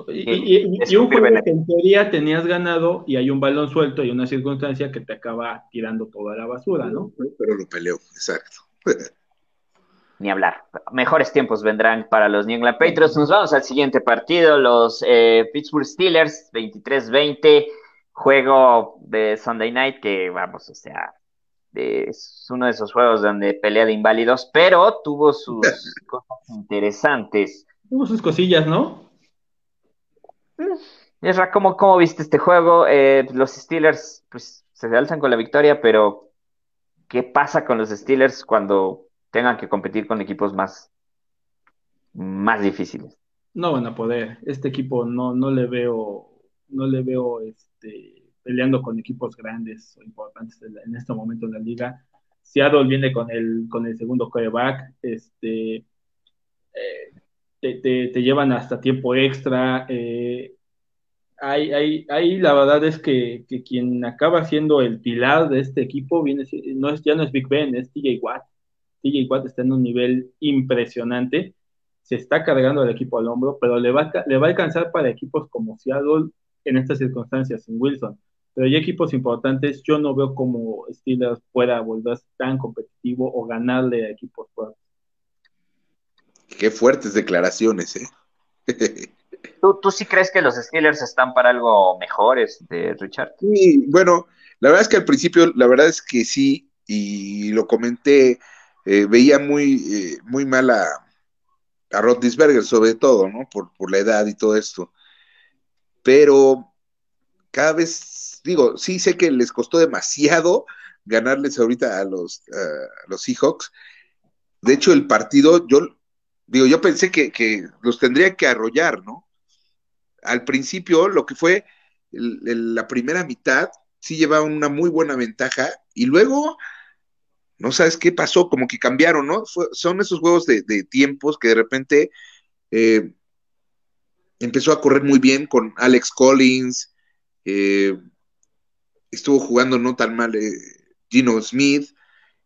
Y, y- y- y un juego que en teoría tenías ganado y hay un balón suelto y una circunstancia que te acaba tirando toda la basura, ¿no? Pero lo peleó, exacto. Ni hablar. Mejores tiempos vendrán para los New England Patriots. Nos vamos al siguiente partido. Los eh, Pittsburgh Steelers, 23-20. Juego de Sunday Night que, vamos, o sea, es uno de esos juegos donde pelea de inválidos, pero tuvo sus cosas interesantes. Tuvo sus cosillas, ¿no? Ezra, ¿cómo, cómo viste este juego? Eh, los Steelers, pues, se alzan con la victoria, pero ¿qué pasa con los Steelers cuando tengan que competir con equipos más, más difíciles? No van a poder. Este equipo no, no le veo, no le veo este, peleando con equipos grandes o importantes en, este momento en la liga. Seattle viene con el, con el segundo quarterback, este, eh, te, te- te llevan hasta tiempo extra. eh, hay- la verdad es que, que quien acaba siendo el pilar de este equipo viene, no es, ya no es Big Ben, es TJ Watt. TJ Watt está en un nivel impresionante se está cargando el equipo al hombro, pero le va, le va a alcanzar para equipos como Seattle en estas circunstancias, en Wilson. Pero hay equipos importantes, yo no veo cómo Steelers pueda volverse tan competitivo o ganarle a equipos fuertes. Qué fuertes declaraciones, ¿eh? ¿Tú, tú sí crees que los Steelers están para algo mejor, este, Richard? Sí, bueno, la verdad es que al principio, la verdad es que sí, y lo comenté, eh, veía muy, eh, muy mal a, a sobre todo, ¿no? Por, por la edad y todo esto. Pero cada vez, digo, sí sé que les costó demasiado ganarles ahorita a los, a los Seahawks. De hecho, el partido, yo digo, yo pensé que, que los tendría que arrollar, ¿no? Al principio, lo que fue la primera mitad, sí llevaban una muy buena ventaja y luego, no sabes qué pasó, como que cambiaron, ¿no? Fue- son esos juegos de, de tiempos que de repente eh, empezó a correr muy bien con Alex Collins, eh, estuvo jugando no tan mal eh, Gino Smith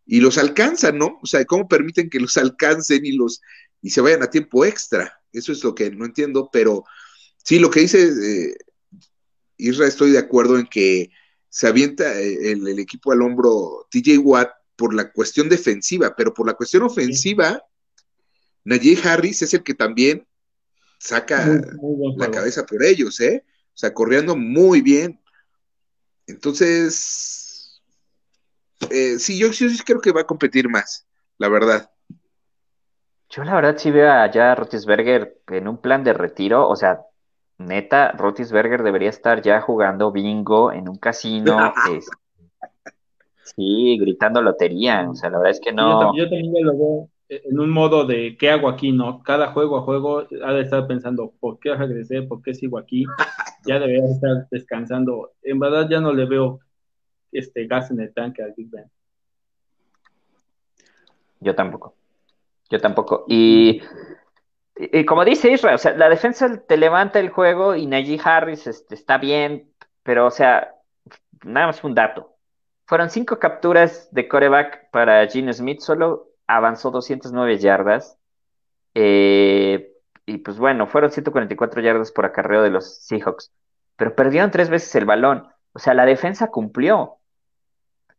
y los alcanzan, ¿no? O sea, ¿cómo permiten que los alcancen y los y se vayan a tiempo extra? Eso es lo que no entiendo, pero sí, lo que dice eh, Isra, estoy de acuerdo en que se avienta eh, el, el equipo al hombro TJ Watt por la cuestión defensiva, pero por la cuestión ofensiva, Najee Harris es el que también saca Muy, muy buen la cabeza por ellos, ¿eh? O sea, corriendo muy bien. Entonces, eh, sí, yo, yo sí creo que va a competir más, la verdad. Yo la verdad sí veo a ya Rotisberger en un plan de retiro, o sea, neta, Rotisberger debería estar ya jugando bingo en un casino, es- sí, gritando lotería, o sea, la verdad es que Yo, no, tam- yo también lo veo en un modo de ¿qué hago aquí? No, cada juego a juego ha de estar pensando ¿por qué regresé? ¿Por qué sigo aquí? Ya debería estar descansando. En verdad ya no le veo este gas en el tanque al Big Ben. yo tampoco, yo tampoco, y, y como dice Israel, o sea, la defensa te levanta el juego y Najee Harris este, está bien, pero o sea, nada más un dato. Fueron cinco capturas de coreback para Gene Smith, solo avanzó 209 yardas. Eh, y pues bueno, fueron 144 yardas por acarreo de los Seahawks, pero perdieron tres veces el balón. O sea, la defensa cumplió.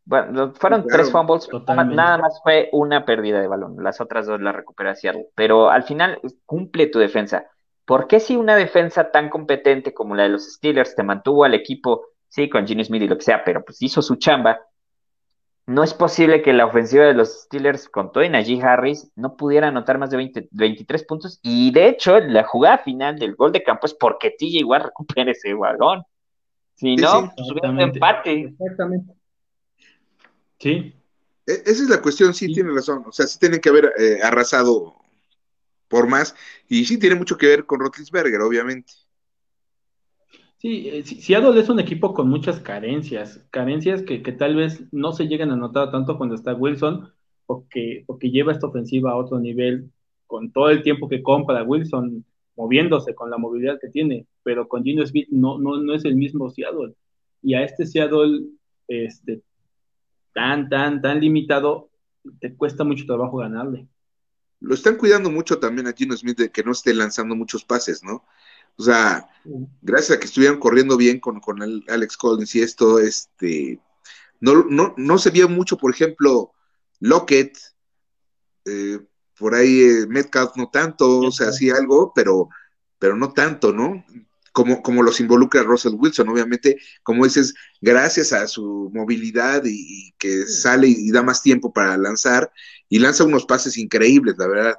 Bueno, fueron Claro, tres fumbles, totalmente. nada más fue una pérdida de balón. Las otras dos las recuperó Seattle. Pero al final cumple tu defensa. ¿Por qué si una defensa tan competente como la de los Steelers te mantuvo al equipo, sí, con Gene Smith y lo que sea, pero pues hizo su chamba? No es posible que la ofensiva de los Steelers con todo y Najee Harris no pudiera anotar más de 20 23 puntos. Y de hecho, la jugada final del gol de campo es porque TJ Watt recupera ese balón. Si Sí, no, sí. pues hubiera un empate. Exactamente. Sí. E, esa es la cuestión, sí, tiene razón. O sea, sí tienen que haber eh, arrasado por más. Y sí tiene mucho que ver con Rotlisberger, obviamente. Sí, eh, Seattle es un equipo con muchas carencias, carencias que, tal vez no se llegan a notar tanto cuando está Wilson, porque, porque lleva esta ofensiva a otro nivel con todo el tiempo que compra Wilson, moviéndose con la movilidad que tiene, pero con Gino Smith no, no, no es el mismo Seattle. Y a este Seattle este, tan, tan, tan limitado, te cuesta mucho trabajo ganarle. Lo están cuidando mucho también a Gino Smith de que no esté lanzando muchos pases, ¿no? O sea, gracias a que estuvieron corriendo bien con, con el Alex Collins y esto, este, no, no, no se vio mucho, por ejemplo, Lockett, eh, por ahí eh, Metcalf no tanto, o sea, sí algo, pero, pero no tanto, ¿no? Como, como los involucra Russell Wilson, obviamente, como dices, gracias a su movilidad y, que sale y, da más tiempo para lanzar, y lanza unos pases increíbles, la verdad.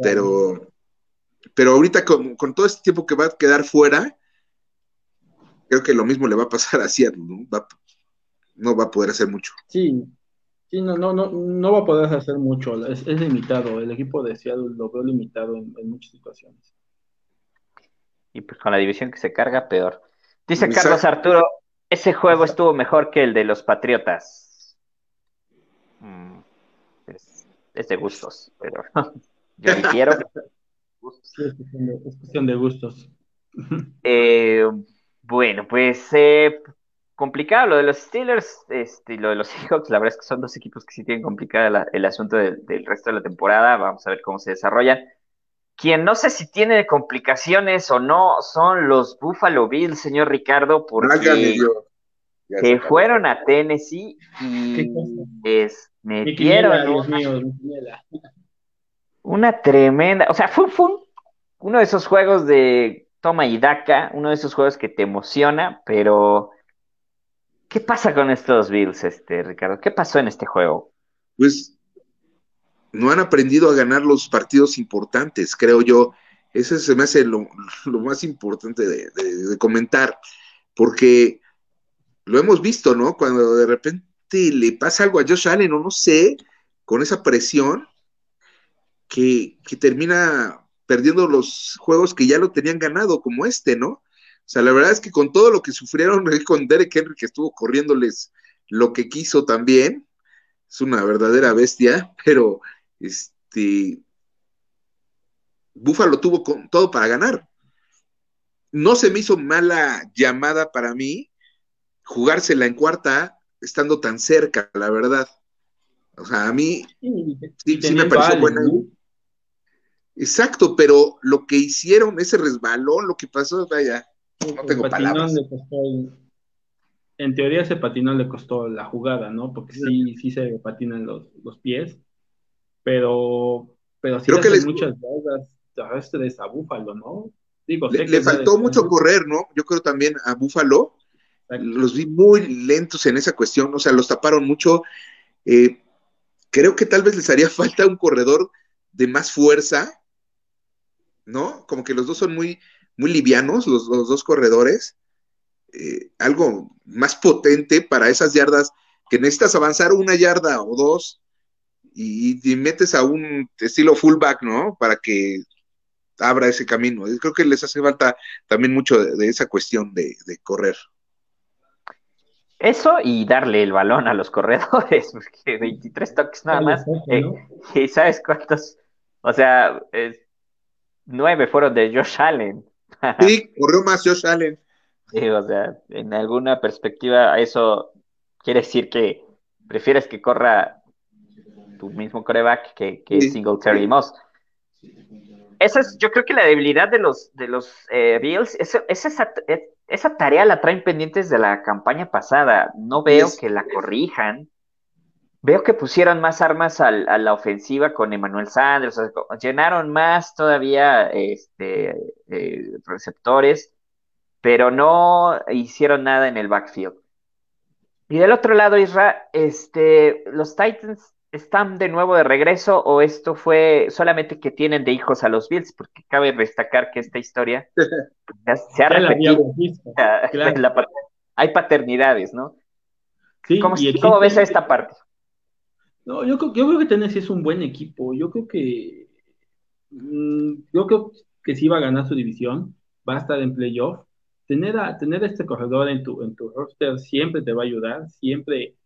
Pero, pero ahorita con, todo este tiempo que va a quedar fuera, creo que lo mismo le va a pasar a Seattle, ¿no? Va, no va a poder hacer mucho. Sí, sí, no, no, no, no va a poder hacer mucho, es, limitado, el equipo de Seattle lo veo limitado en, muchas situaciones. Y pues con la división que se carga, peor. Dice Carlos Arturo, ese juego estuvo mejor que el de los Patriotas. Mm, es, es de gustos, pero yo quiero es cuestión de, gustos. Eh, bueno, pues eh, complicado lo de los Steelers este, y lo de los Seahawks. La verdad es que son dos equipos que sí tienen complicado el asunto del, resto de la temporada. Vamos a ver cómo se desarrollan. Quien no sé si tiene complicaciones o no son los Buffalo Bills, señor Ricardo, porque que fueron a Tennessee y es, metieron una tremenda, o sea, fue, uno de esos juegos de toma y daca, uno de esos juegos que te emociona, pero ¿qué pasa con estos Bills, este, Ricardo? ¿Qué pasó en este juego? Pues no han aprendido a ganar los partidos importantes, creo yo. Ese se me hace lo, más importante de, de, comentar, porque lo hemos visto, ¿no? Cuando de repente le pasa algo a Josh Allen, o no sé, con esa presión, que, termina perdiendo los juegos que ya lo tenían ganado, como este, ¿no? O sea, la verdad es que con todo lo que sufrieron con Derek Henry, que estuvo corriéndoles lo que quiso también, es una verdadera bestia, pero este Búfalo tuvo con, todo para ganar. No se me hizo mala llamada para mí jugársela en cuarta estando tan cerca, la verdad. O sea, a mí sí, sí me pareció buena. Exacto, pero lo que hicieron, ese resbalón, lo que pasó, vaya, no tengo palabras. en teoría ese patinón le costó la jugada, ¿no? Porque sí, sí se patinan los, los pies, pero, pero sí Creo que muchas a este a Búfalo, ¿no? Digo, le, faltó mucho correr, ¿no? Yo creo también a Búfalo, los vi muy lentos en esa cuestión, o sea, los taparon mucho. Eh, creo que tal vez les haría falta un corredor de más fuerza, ¿no? Como que los dos son muy, muy livianos, los, dos corredores. Eh, algo más potente para esas yardas que necesitas avanzar una yarda o dos y, metes a un estilo fullback, ¿no? Para que abra ese camino. Creo que les hace falta también mucho de, esa cuestión de, correr. Eso y darle el balón a los corredores, porque 23 toques nada más. Eh, y sabes cuántos, o sea, es, nueve fueron de Josh Allen. Sí, corrió más Josh Allen. Sí, o sea, en alguna perspectiva eso quiere decir que prefieres que corra tu mismo coreback que, que single Terry Moss. Esa es, yo creo que la debilidad de los, de los eh, Bills, es, esa, esa, tarea la traen pendientes de la campaña pasada. No veo que la corrijan. Veo que pusieron más armas a la ofensiva con Emmanuel Sanders, llenaron más todavía este, eh, receptores, pero no hicieron nada en el backfield. Y del otro lado, Isra, este, los Titans están de nuevo de regreso o esto fue solamente que tienen de hijos a los Bills, porque cabe destacar que esta historia se ha repetido. hay paternidades, ¿no? Sí, ¿Cómo, y cómo ves esta parte? No, yo, creo- yo creo que Tennessee es un buen equipo. Yo creo que mm, yo creo que sí va a ganar su división, va a estar en playoff. Tener a, tener este corredor en tu, en tu roster siempre te va a ayudar, siempre,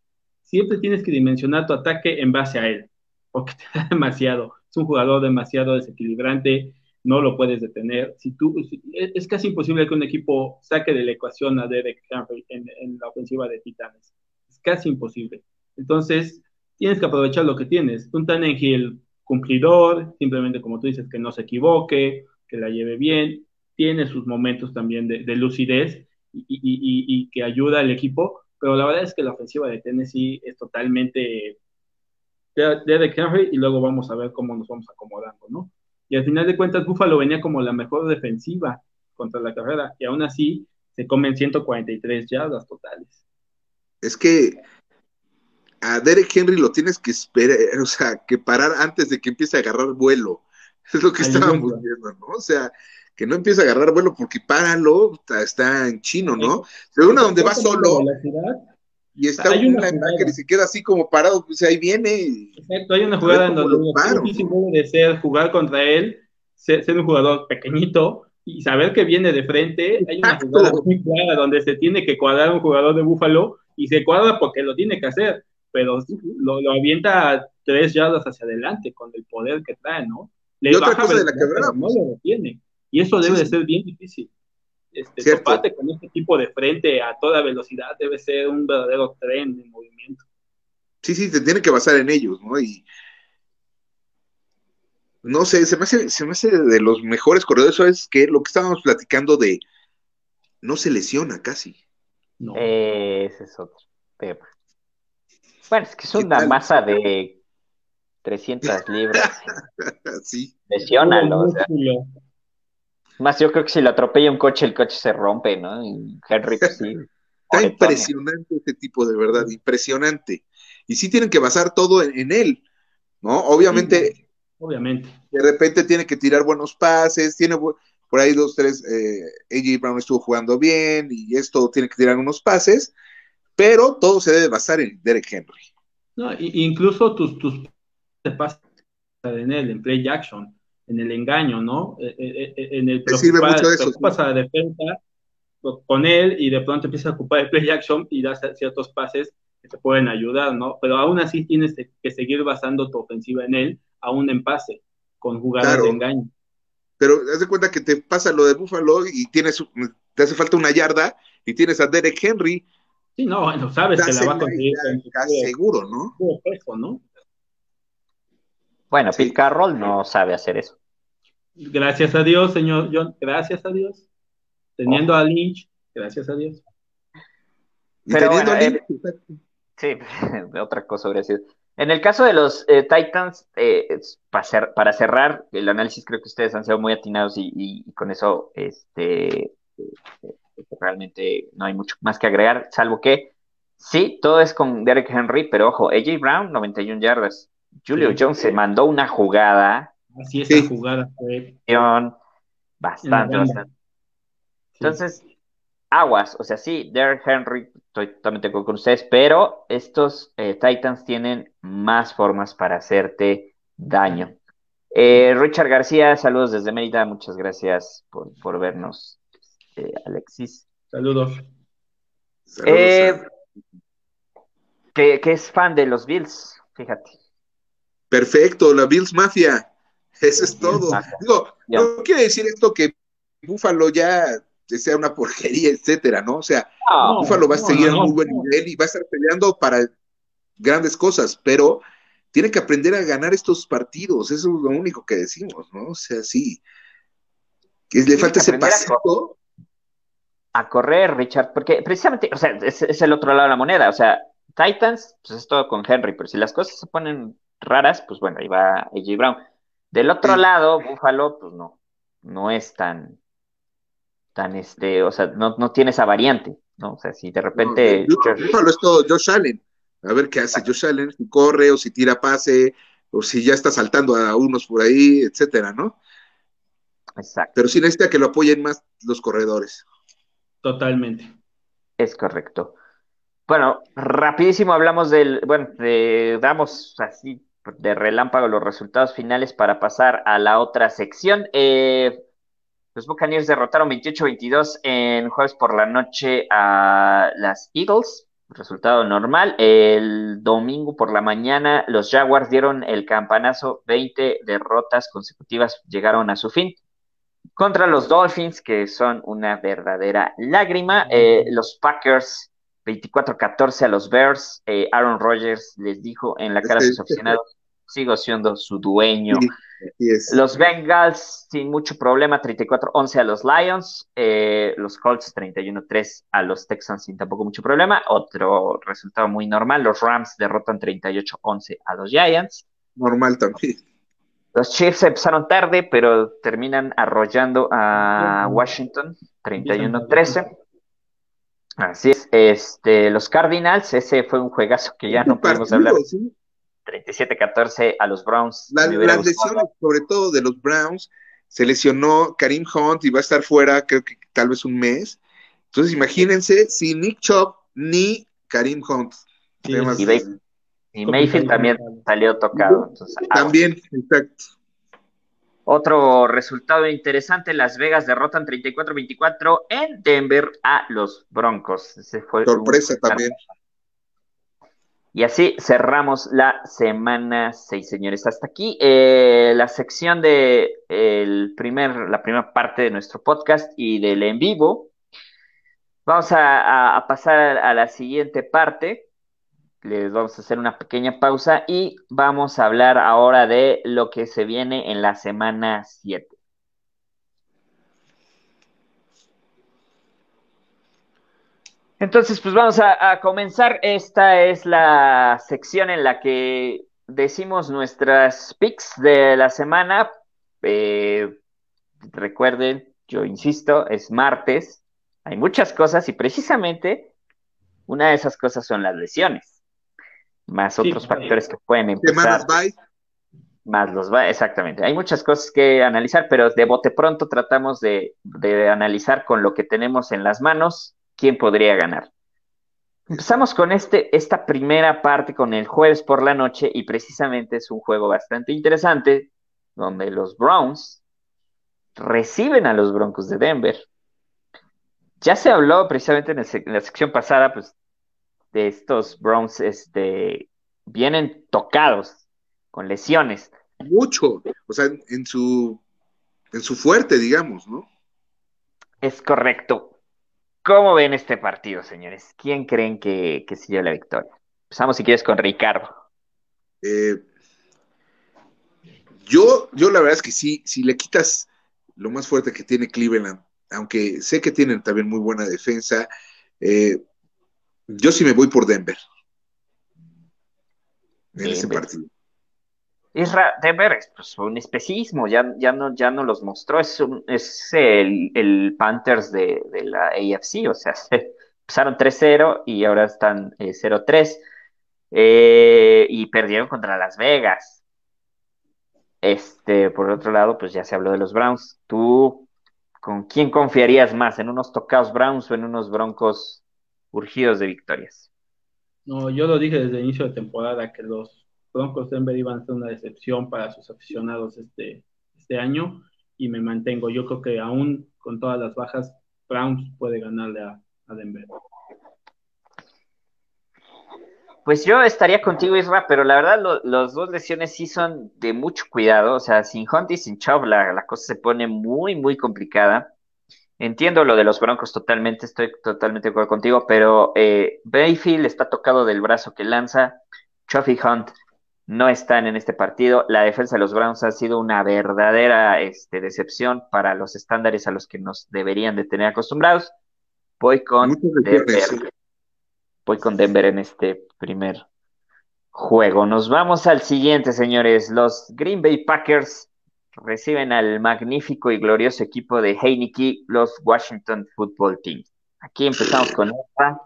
siempre tienes que dimensionar tu ataque en base a él, porque te da demasiado. Es un jugador demasiado desequilibrante, no lo puedes detener. Si tú, es, es casi imposible que un equipo saque de la ecuación a Derek Henry en, en la ofensiva de Titanes. Es casi imposible. Entonces, tienes que aprovechar lo que tienes. Un Tannehill cumplidor, simplemente como tú dices, que no se equivoque, que la lleve bien, tiene sus momentos también de, de lucidez y, y- y- y que ayuda al equipo, pero la verdad es que la ofensiva de Tennessee es totalmente de Derek Henry y luego vamos a ver cómo nos vamos acomodando, ¿no? Y al final de cuentas, Buffalo venía como la mejor defensiva contra la carrera y aún así se comen 143 yardas totales. Es que a Derek Henry lo tienes que esperar, o sea, que parar antes de que empiece a agarrar vuelo. Es lo que Ahí estábamos viendo, ¿no? O sea, que no empiece a agarrar vuelo porque páralo, está, está en chino, ¿no? De una donde va solo y está Hay un linebacker y se queda así como parado, pues ahí viene. Exacto, hay una jugada en donde lo difícil debe de ser jugar contra él, ser, ser un jugador pequeñito y saber que viene de frente. Hay una jugada muy clara donde se tiene que cuadrar un jugador de Búfalo y se cuadra porque lo tiene que hacer, pero lo, lo avienta tres yardas hacia adelante con el poder que trae, ¿no? Le Y otra baja cosa de la que no lo detiene. Y eso debe Sí, de ser bien difícil. Este, Cierto. toparte con este tipo de frente a toda velocidad debe ser un verdadero tren de movimiento. Sí, sí, te tiene que basar en ellos, ¿no? Y no sé, se me hace, se me hace de los mejores corredores, ¿sabes qué? Lo que estábamos platicando de no se lesiona casi. No. Ese es otro tema. Bueno, es que es ¿Qué una tal? masa de 300 libras. Sí. Lesiónalo. O sea, más yo creo que si lo atropella un coche, el coche se rompe, ¿no? Y Henry, pues sí. Está impresionante este tipo, de verdad, impresionante. Y sí tienen que basar todo en, en él, ¿no? Obviamente, Obviamente. de repente tiene que tirar buenos pases, tiene por ahí dos, tres, eh, AJ Brown estuvo jugando bien y esto tiene que tirar unos pases, pero todo se debe basar en Derek Henry. No, incluso tus, tus te pasan en él, en play action, en el engaño, ¿no? Eh, eh, eh, En el Me sirve mucho de eso, a la defensa con él y de pronto empiezas a ocupar el play action y das ciertos pases que te pueden ayudar, ¿no? Pero aún así tienes que seguir basando tu ofensiva en él, aún en pase, con jugadas Claro. de engaño. Pero haz de cuenta que te pasa lo de Buffalo y tienes, te hace falta una yarda y tienes a Derek Henry, Sí, no, bueno, sabes que la va a conseguir seguro, ¿no? peso, ¿no? Bueno, Sí. Pete Carroll no sabe hacer eso. Gracias a Dios, señor John, gracias a Dios. Teniendo a Lynch, gracias a Dios. Pero teniendo bueno, a Lynch, Sí, otra cosa habría sido. En el caso de los eh, Titans, eh, para, cer- para cerrar el análisis, creo que ustedes han sido muy atinados y, y- y con eso este, realmente no hay mucho más que agregar, salvo que sí, todo es con Derek Henry, pero ojo, AJ Brown, 91 yardas. Julio Sí. Jones se mandó una jugada, Así es jugada fue bastante, bastante. Sí. Entonces, aguas, o sea, sí, Derrick Henry, estoy totalmente de acuerdo con ustedes, pero estos eh, Titans tienen más formas para hacerte daño. Eh, Richard García, saludos desde Mérida, muchas gracias por, por vernos, eh, Alexis. Saludos. saludos Eh, que, que es fan de los Bills, fíjate. Perfecto, la Bills Mafia. Eso es todo. Mafia. Digo, Ya. no quiere decir esto que Búfalo ya sea una porquería, etcétera, ¿no? O sea, No, Búfalo va a no, seguir no, a muy buen no. nivel y va a estar peleando para grandes cosas, pero tiene que aprender a ganar estos partidos, eso es lo único que decimos, ¿no? O sea, sí. Que le falta que ese pasito. A correr, Richard, porque precisamente, o sea, es, es el otro lado de la moneda, o sea, Titans, pues es todo con Henry, pero si las cosas se ponen raras, pues bueno, ahí va AJ Brown. Del otro Sí. lado, Buffalo, pues no, no es tan, tan este, o sea, no, no tiene esa variante, ¿no? O sea, si de repente, No, Búfalo es todo Josh Allen. A ver qué hace Josh Allen, si corre o si tira pase, o si ya está saltando a unos por ahí, etcétera, ¿no? exacto, Pero sí necesita que lo apoyen más los corredores. Totalmente. es correcto. Bueno, rapidísimo hablamos del, bueno, damos así de relámpago los resultados finales para pasar a la otra sección. Eh, los Buccaneers derrotaron 28-22 en jueves por la noche a las Eagles, resultado normal. El domingo por la mañana los Jaguars dieron el campanazo, 20 derrotas consecutivas llegaron a su fin. Contra los Dolphins, que son una verdadera lágrima, eh, los Packers 24-14 a los Bears. Eh, Aaron Rodgers les dijo en la cara a sus aficionados, sigo siendo su dueño. Los Bengals sin mucho problema, 34-11 a los Lions. Eh, los Colts 31-3 a los Texans sin tampoco mucho problema. Otro resultado muy normal. Los Rams derrotan 38-11 a los Giants. Normal también. Los Chiefs empezaron tarde, pero terminan arrollando a Washington 31-13. Así es, este, los Cardinals, ese fue un juegazo que ya no podemos hablar. 37-14 a los Browns. las lesiones, sobre todo de los Browns, se lesionó Karim Hunt y va a estar fuera, creo que tal vez un mes. Entonces, imagínense si Nick Chubb ni Karim Hunt. y, Mayfield también salió tocado. también, exacto. Otro resultado interesante, Las Vegas derrotan 34-24 en Denver a los Broncos. fue Sorpresa también. Y así cerramos la semana 6, señores. Hasta aquí eh, la sección de el primer, la primera parte de nuestro podcast y del en vivo. Vamos a pasar a la siguiente parte, les vamos a hacer una pequeña pausa y vamos a hablar ahora de lo que se viene en la semana 7. Entonces, pues vamos a, comenzar. Esta es la sección en la que decimos nuestras picks de la semana. Eh, recuerden, yo insisto, es martes. Hay muchas cosas y precisamente una de esas cosas son las lesiones más otros factores que pueden empezar. Más los va, exactamente. Hay muchas cosas que analizar, pero de bote pronto tratamos de, analizar con lo que tenemos en las manos quién podría ganar. Empezamos con este, esta primera parte con el jueves por la noche y precisamente es un juego bastante interesante donde los Browns reciben a los Broncos de Denver. Ya se habló precisamente en, en la sección pasada, pues de estos Browns este, vienen tocados, con lesiones. Mucho, o sea, en su, en su fuerte, digamos, ¿no? Es correcto. ¿Cómo ven este partido, señores? ¿Quién creen que, que se la victoria? Empezamos, si quieres, con Ricardo. Eh, yo, yo la verdad es que sí, si le quitas lo más fuerte que tiene Cleveland, aunque sé que tienen también muy buena defensa, eh, yo sí me voy por Denver. En ese partido. Denver es pues, un especismo, ya, ya, no, ya no los mostró, es, es el, Panthers de, la AFC, o sea, empezaron 3-0 y ahora están 0-3 eh, eh, y perdieron contra Las Vegas. Este, por otro lado, pues ya se habló de los Browns. ¿Tú con quién confiarías más? ¿En unos tocados Browns o en unos Broncos urgidos de victorias. No, yo lo dije desde el inicio de temporada que los Broncos de Denver iban a ser una decepción para sus aficionados este, este año y me mantengo. Yo creo que aún con todas las bajas, Browns puede ganarle a, Denver. Pues yo estaría contigo, Isra, pero la verdad los dos lesiones sí son de mucho cuidado. O sea, sin Hunt y sin Chubb la, la cosa se pone muy, muy complicada. Entiendo lo de los Broncos totalmente, estoy totalmente de acuerdo contigo, pero eh, Bayfield está tocado del brazo que lanza. Chuffy Hunt no están en este partido. La defensa de los Browns ha sido una verdadera este, decepción para los estándares a los que nos deberían de tener acostumbrados. Voy con Denver. Voy con Denver en este primer juego. Nos vamos al siguiente, señores. Los Green Bay Packers reciben al magnífico y glorioso equipo de Heineke, los Washington Football Team. Aquí empezamos con esta.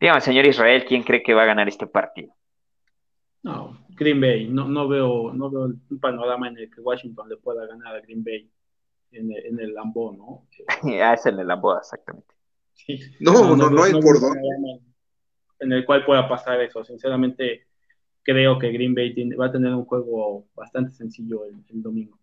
Dígame, señor Israel, ¿quién cree que va a ganar este partido? No, Green Bay. No, no, veo, no veo un panorama en el que Washington le pueda ganar a Green Bay en el, en el Lambo, ¿no? ah, es en el Lambo, exactamente. No, no, no, hay por dónde. en el cual pueda pasar eso. Sinceramente, creo que Green Bay va a tener un juego bastante sencillo el, domingo.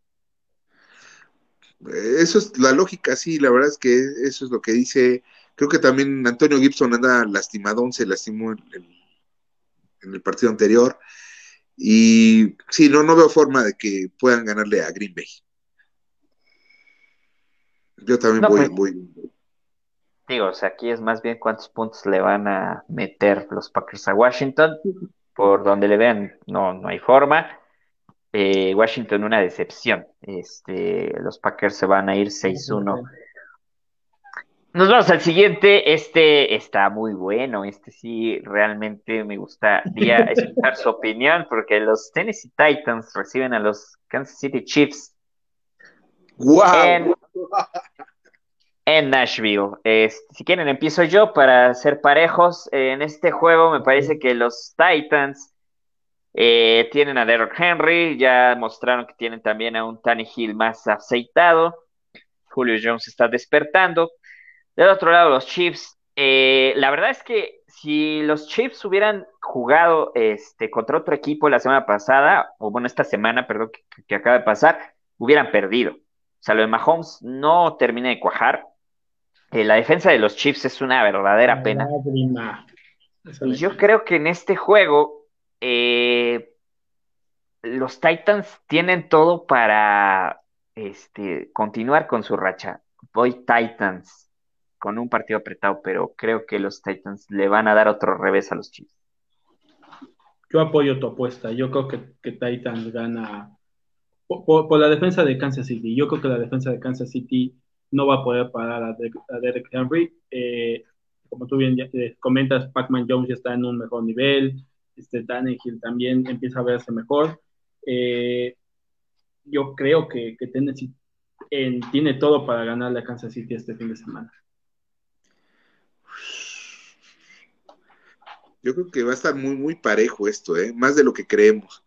Eso es la lógica, sí, la verdad es que eso es lo que dice. Creo que también Antonio Gibson anda lastimado, se lastimó en el partido anterior. Y sí, no, no veo forma de que puedan ganarle a Green Bay. Yo también voy, pues, Digo, o sea, aquí es más bien cuántos puntos le van a meter los Packers a Washington. Por donde le vean, no, no hay forma. Eh, Washington una decepción. Este, los Packers se van a ir 6-1 nos vamos al siguiente. Este está muy bueno. Este sí, realmente me gustaría escuchar su opinión porque los Tennessee Titans reciben a los Kansas City Chiefs. ¡Wow! En, Nashville. si quieren, empiezo yo para ser parejos. en este juego me parece que los Titans eh, tienen a Derrick Henry. Ya mostraron que tienen también a un Hill más aceitado. Julio Jones está despertando. Del otro lado, los Chiefs. Eh, la verdad es que si los Chiefs hubieran jugado este, contra otro equipo la semana pasada, o bueno, esta semana, perdón, que, acaba de pasar, hubieran perdido. O sea, lo de Mahomes no termina de cuajar. Eh, la defensa de los Chiefs es una verdadera pena. Y yo creo que en este juego eh, los Titans tienen todo para este, continuar con su racha. Voy Titans con un partido apretado, pero creo que los Titans le van a dar otro revés a los Chiefs. Yo apoyo tu apuesta. Yo creo que, Titans gana por, la defensa de Kansas City. Yo creo que la defensa de Kansas City no va a poder parar a, Derek Henry. Eh, como tú bien eh, comentas, Pac-Man Jones ya está en un mejor nivel. Este Hill también empieza a verse mejor. Eh, yo creo que, que Tennessee tiene todo para ganarle a Kansas City este fin de semana. Yo creo que va a estar muy, muy parejo esto, ¿eh? Más de lo que creemos.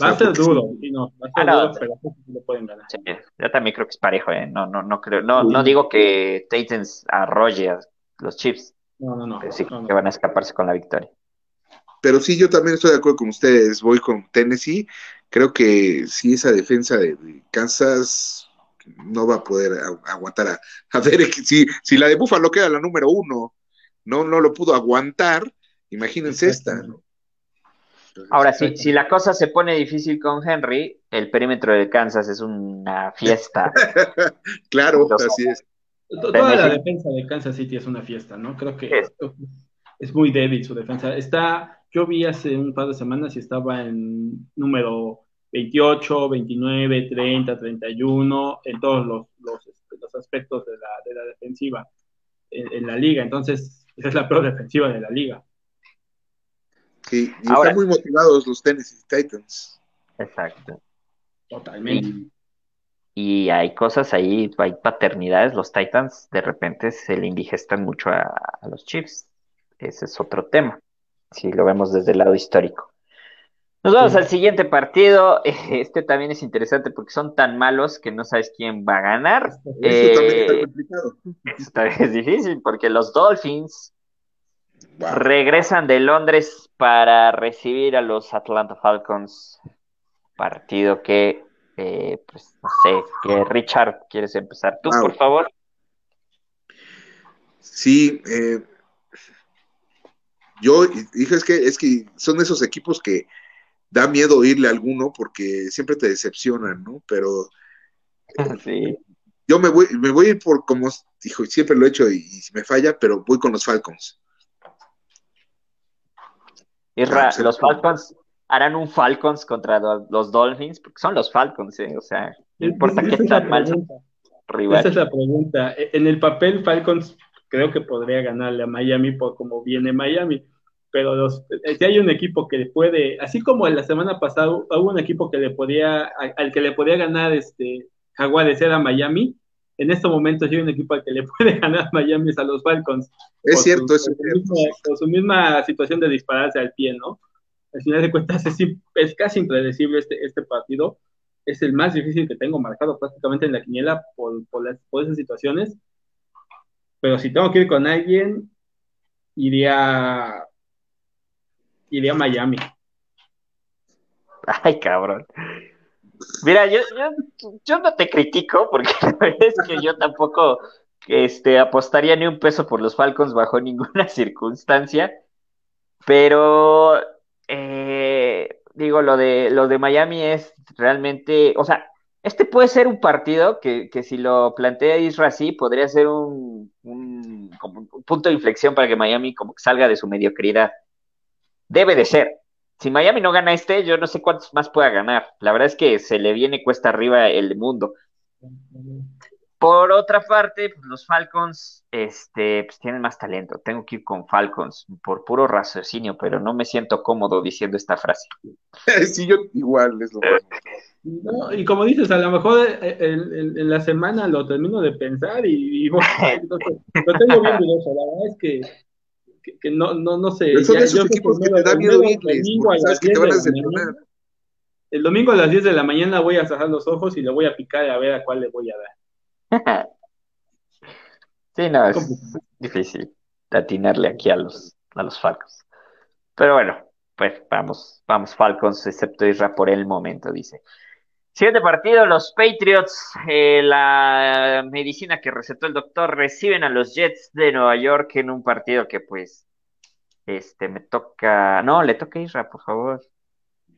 Va a ser duro, sí, no, va a ser duro, pero lo pueden ganar. yo también creo que es parejo, ¿eh? No, no, no creo, no, no digo que Titans arrolle a los Chiefs. No, no, no. Pero sí que van a escaparse con la victoria. Pero sí, yo también estoy de acuerdo con ustedes. Voy con Tennessee. Creo que sí, esa defensa de Kansas no va a poder aguantar a, a ver si, si la de Buffalo queda la número uno, no, no lo pudo aguantar, Imagínense esta, ¿no? Ahora, si, si la cosa se pone difícil con Henry, el perímetro de Kansas es una fiesta. claro, así es. Toda la defensa de Kansas City es una fiesta, ¿no? Creo que es. muy débil su defensa. Está, yo vi hace un par de semanas y estaba en número 28, 29, 30, 31, en todos los, los, este, aspectos de la, de la defensiva en, en, la liga. Entonces, esa es la peor defensiva de la liga. Sí, y están muy motivados los Tennessee Titans. Exacto. Totalmente. Y, hay cosas ahí, hay paternidades. Los Titans de repente se le indigestan mucho a, los Chiefs. Ese es otro tema, si lo vemos desde el lado histórico. Nos vamos al siguiente partido. Este también es interesante porque son tan malos que no sabes quién va a ganar. Eso también está eh, complicado. es difícil porque los Dolphins Regresan de Londres para recibir a los Atlanta Falcons. Partido que, eh, pues no sé, que Richard, ¿quieres empezar tú, por favor? Sí, eh, yo dije es que es que son esos equipos que da miedo irle a alguno porque siempre te decepcionan, ¿no? Pero sí. yo me voy, me voy a ir por como dijo, siempre lo he hecho y, y me falla, pero voy con los Falcons. los Falcons harán un Falcons contra los Dolphins, porque son los Falcons, ¿eh? o sea, no importa qué tan mal Esa es la pregunta. E, en el papel, Falcons creo que podría ganarle a Miami por cómo viene Miami, pero los, eh, si hay un equipo que le puede, así como en la semana pasada hubo un equipo que le podía, al que le podía ganar este Jaguares era Miami, en este momento hay un equipo al que le puede ganar Miami a los Falcons. Es cierto, es cierto. Con su misma situación de dispararse al pie, ¿no? Al final de cuentas es, casi impredecible este, este partido. Es el más difícil que tengo marcado prácticamente en la quiniela por, por, las, por esas situaciones. Pero si tengo que ir con alguien, iría iría a Miami. Ay, cabrón. Mira, yo, yo, yo no te critico porque es que yo tampoco este, apostaría ni un peso por los Falcons bajo ninguna circunstancia. Pero eh, digo, lo de lo de Miami es realmente, o sea, este puede ser un partido que, que si lo plantea Isra así, podría ser un, un, un punto de inflexión para que Miami como que salga de su mediocridad. Debe de ser. Si Miami no gana este, yo no sé cuántos más pueda ganar. La verdad es que se le viene cuesta arriba el mundo. Por otra parte, pues, los Falcons este, pues, tienen más talento. Tengo que ir con Falcons por puro raciocinio, pero no me siento cómodo diciendo esta frase. sí, yo igual es lo mismo. No, y como dices, a lo mejor eh, en, en- en la semana lo termino de pensar y, y bueno, entonces, lo tengo bien dudoso. La verdad es que, que, que no, no, no sé. Pero son ya- de esos yo creo equipos que el te da el miedo mero irles, domingo porque a sabes las que te 10 van a de la decepcionar. mañana- El domingo a las 10 de la mañana voy a cerrar los ojos y le voy a picar a ver a cuál le voy a dar. Sí, no, es difícil atinarle aquí a los, a los Falcons. Pero bueno, pues vamos, vamos Falcons, excepto Isra por el momento, dice. Siguiente partido, los Patriots, eh, la medicina que recetó el doctor, reciben a los Jets de Nueva York en un partido que pues, este, me toca, no, le toca a Isra, por favor.